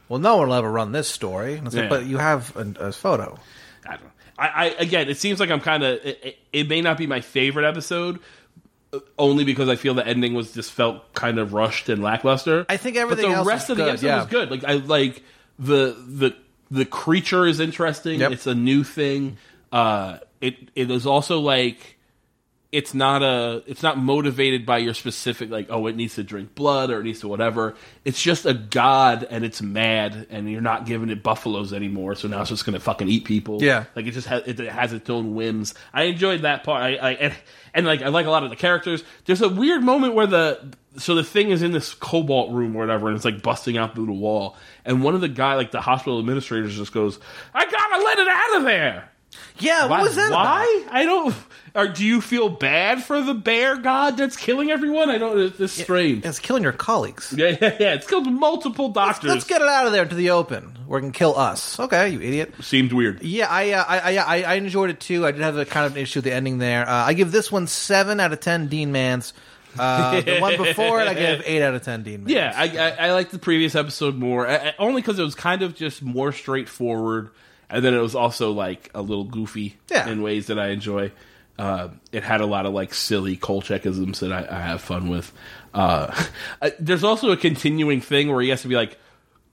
S2: well, no one will ever run this story. And like,
S1: Yeah.
S2: but you have a, a photo.
S1: I don't know. I, I again, it seems like I'm kind of. It, it- may not be my favorite episode, uh, only because I feel the ending was just felt kind of rushed and lackluster.
S2: I think
S1: but
S2: everything
S1: the
S2: else
S1: rest of the episode
S2: yeah.
S1: was good. Like I like the the the creature is interesting.
S2: Yep.
S1: It's a new thing. Uh, it it is also like it's not a it's not motivated by your specific like oh it needs to drink blood or it needs to whatever. It's just a god and it's mad and you're not giving it buffaloes anymore. So now it's just gonna fucking eat people.
S2: Yeah.
S1: like it just has it has its own whims. I enjoyed that part. I, I and, and like i like a lot of the characters. There's a weird moment where the so the thing is in this cobalt room or whatever and it's like busting out through the wall. And one of the guy like the hospital administrators just goes i gotta let it out of there
S2: Yeah, what was that? about?
S1: why? I don't. Or do you feel bad for the bear god that's killing everyone? I don't. It's, it's strange.
S2: It's killing your colleagues.
S1: Yeah, yeah, yeah. It's killed multiple doctors.
S2: Let's get it out of there to the open, where it can kill us. Okay, you idiot.
S1: Seemed weird.
S2: Yeah, I, uh, I, I, I, enjoyed it too. I did have a kind of an issue with the ending there. Uh, I give this one seven out of ten Dean Mans. Uh, the one before it, I give eight out of ten Dean Mans.
S1: Yeah, I, I, I liked the previous episode more, I, I- only because it was kind of just more straightforward, and then it was also like a little goofy
S2: Yeah.
S1: in ways that I enjoy. Uh, it had a lot of like silly Kolchakisms that I, I have fun with. Uh, I- there's also a continuing thing where he has to be like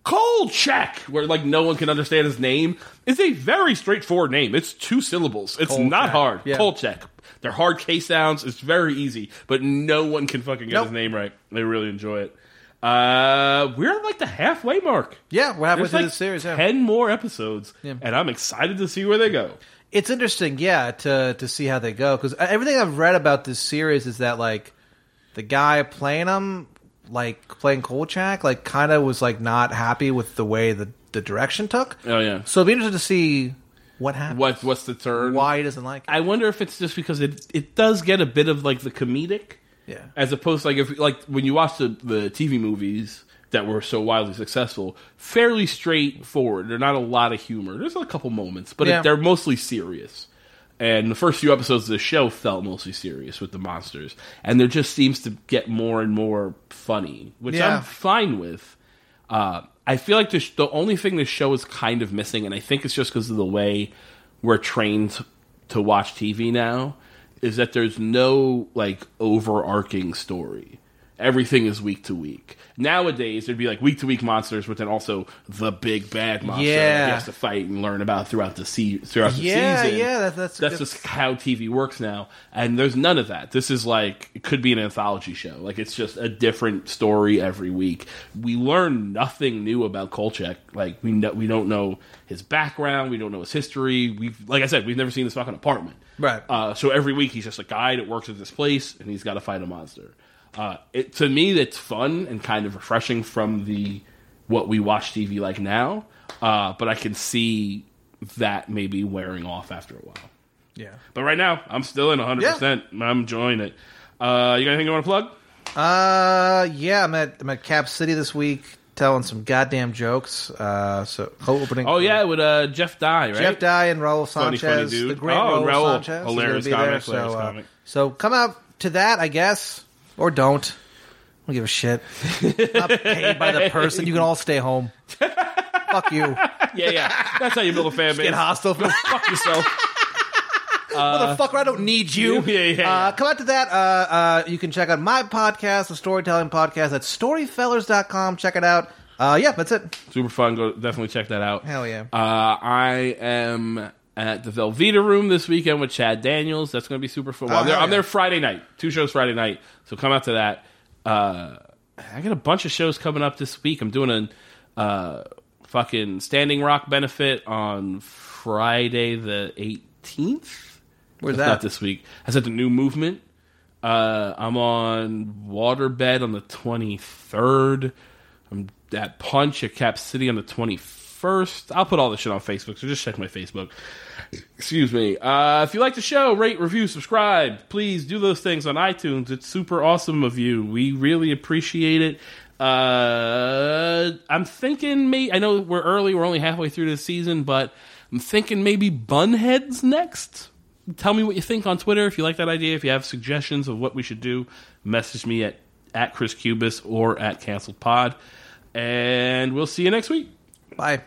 S1: Kolchak, where like no one can understand his name. It's a very straightforward name. It's two syllables. It's not hard.
S2: yeah.
S1: Kolchak. They're hard K sounds. It's very easy, but no one can fucking get
S2: Nope.
S1: his name right. They really enjoy it. Uh, we're at like the halfway mark.
S2: yeah, we're halfway
S1: There's
S2: through
S1: like
S2: this series. Yeah.
S1: ten more episodes,
S2: Yeah.
S1: and I'm excited to see where they go.
S2: It's interesting, yeah, to to see how they go because everything I've read about this series is that like the guy playing him, like playing Kolchak, like kind of was like not happy with the way the the direction took.
S1: Oh yeah.
S2: So it'd be interesting to see what happens.
S1: What what's the turn?
S2: Why he doesn't like it.
S1: I wonder if it's just because it it does get a bit of like the comedic,
S2: Yeah.
S1: as opposed to like if like when you watch the the TV movies that were so wildly successful, fairly straightforward. There's not a lot of humor. There's a couple moments, but
S2: Yeah.
S1: it, they're mostly serious. And the first few episodes of the show felt mostly serious with the monsters, and there just seems to get more and more funny, which
S2: Yeah.
S1: I'm fine with. Uh, I feel like the, sh- the only thing the show is kind of missing, and I think it's just because of the way we're trained to watch TV now, is that there's no like overarching story. Everything is week to week. Nowadays, there'd be like week to week monsters, but then also the big bad monster that
S2: Yeah.
S1: he has to fight and learn about throughout the se- throughout the
S2: Yeah,
S1: season.
S2: yeah, that- that's-
S1: that's just how TV works now, and there's none of that. This is like it could be an anthology show. Like it's just a different story every week. We learn nothing new about Kolchak. Like we know, we don't know his background. We don't know his history. We've like I said, we've never seen this fucking apartment.
S2: Right.
S1: Uh, so every week he's just a guy that works at this place, and he's got to fight a monster. Uh, it to me, it's fun and kind of refreshing from the what we watch TV like now. Uh, but I can see that maybe wearing off after a while.
S2: Yeah.
S1: But right now, I'm still in 100%. I'm enjoying it. Uh, you got anything you want to plug?
S2: Uh, yeah, I'm at I'm at Cap City this week, telling some goddamn jokes. Uh, so opening.
S1: Oh, yeah, with uh, Jeff Dye, right?
S2: Jeff Dye and Raul Sanchez,
S1: funny dude.
S2: the great
S1: Oh,
S2: Raul,
S1: Raul.
S2: Sanchez,
S1: Hilarious comic,
S2: there.
S1: hilarious
S2: so, uh,
S1: comic.
S2: so come out to that, I guess, or don't. I don't give a shit. Not paid by the person. You can all stay home. Fuck you.
S1: Yeah, yeah. That's how you build a fan base.
S2: Get hostile.
S1: Fuck yourself.
S2: Motherfucker, I don't need you.
S1: Yeah, yeah, yeah.
S2: Uh, come out to that. Uh, uh, you can check out my podcast, the storytelling podcast, at storyfellers.com. Check it out. Uh, yeah, that's it.
S1: Super fun. Go definitely check that out.
S2: Hell yeah.
S1: Uh, I am at the Velveeta Room this weekend with Chad Daniels. That's going to be super fun. Well, I'm, there,
S2: Oh, hell
S1: I'm there. Friday night. Two shows Friday night. So come out to that. Uh, I got a bunch of shows coming up this week. I'm doing a uh, fucking Standing Rock benefit on Friday the 18th.
S2: Where's
S1: That's
S2: that?
S1: Not this week. I said the new movement. Uh, I'm on Waterbed on the 23rd. I'm at Punch at Cap City on the 21st. I'll put all this shit on Facebook, so just check my Facebook. Excuse me. Uh, if you like the show, rate, review, subscribe. Please do those things on iTunes. It's super awesome of you. We really appreciate it. Uh, I'm thinking, may I know we're early. We're only halfway through the season, but I'm thinking maybe Bunheads next. Tell me what you think on Twitter if you like that idea. If you have suggestions of what we should do, message me at at Chris Cubis or at Canceled Pod, and we'll see you next week.
S2: Bye.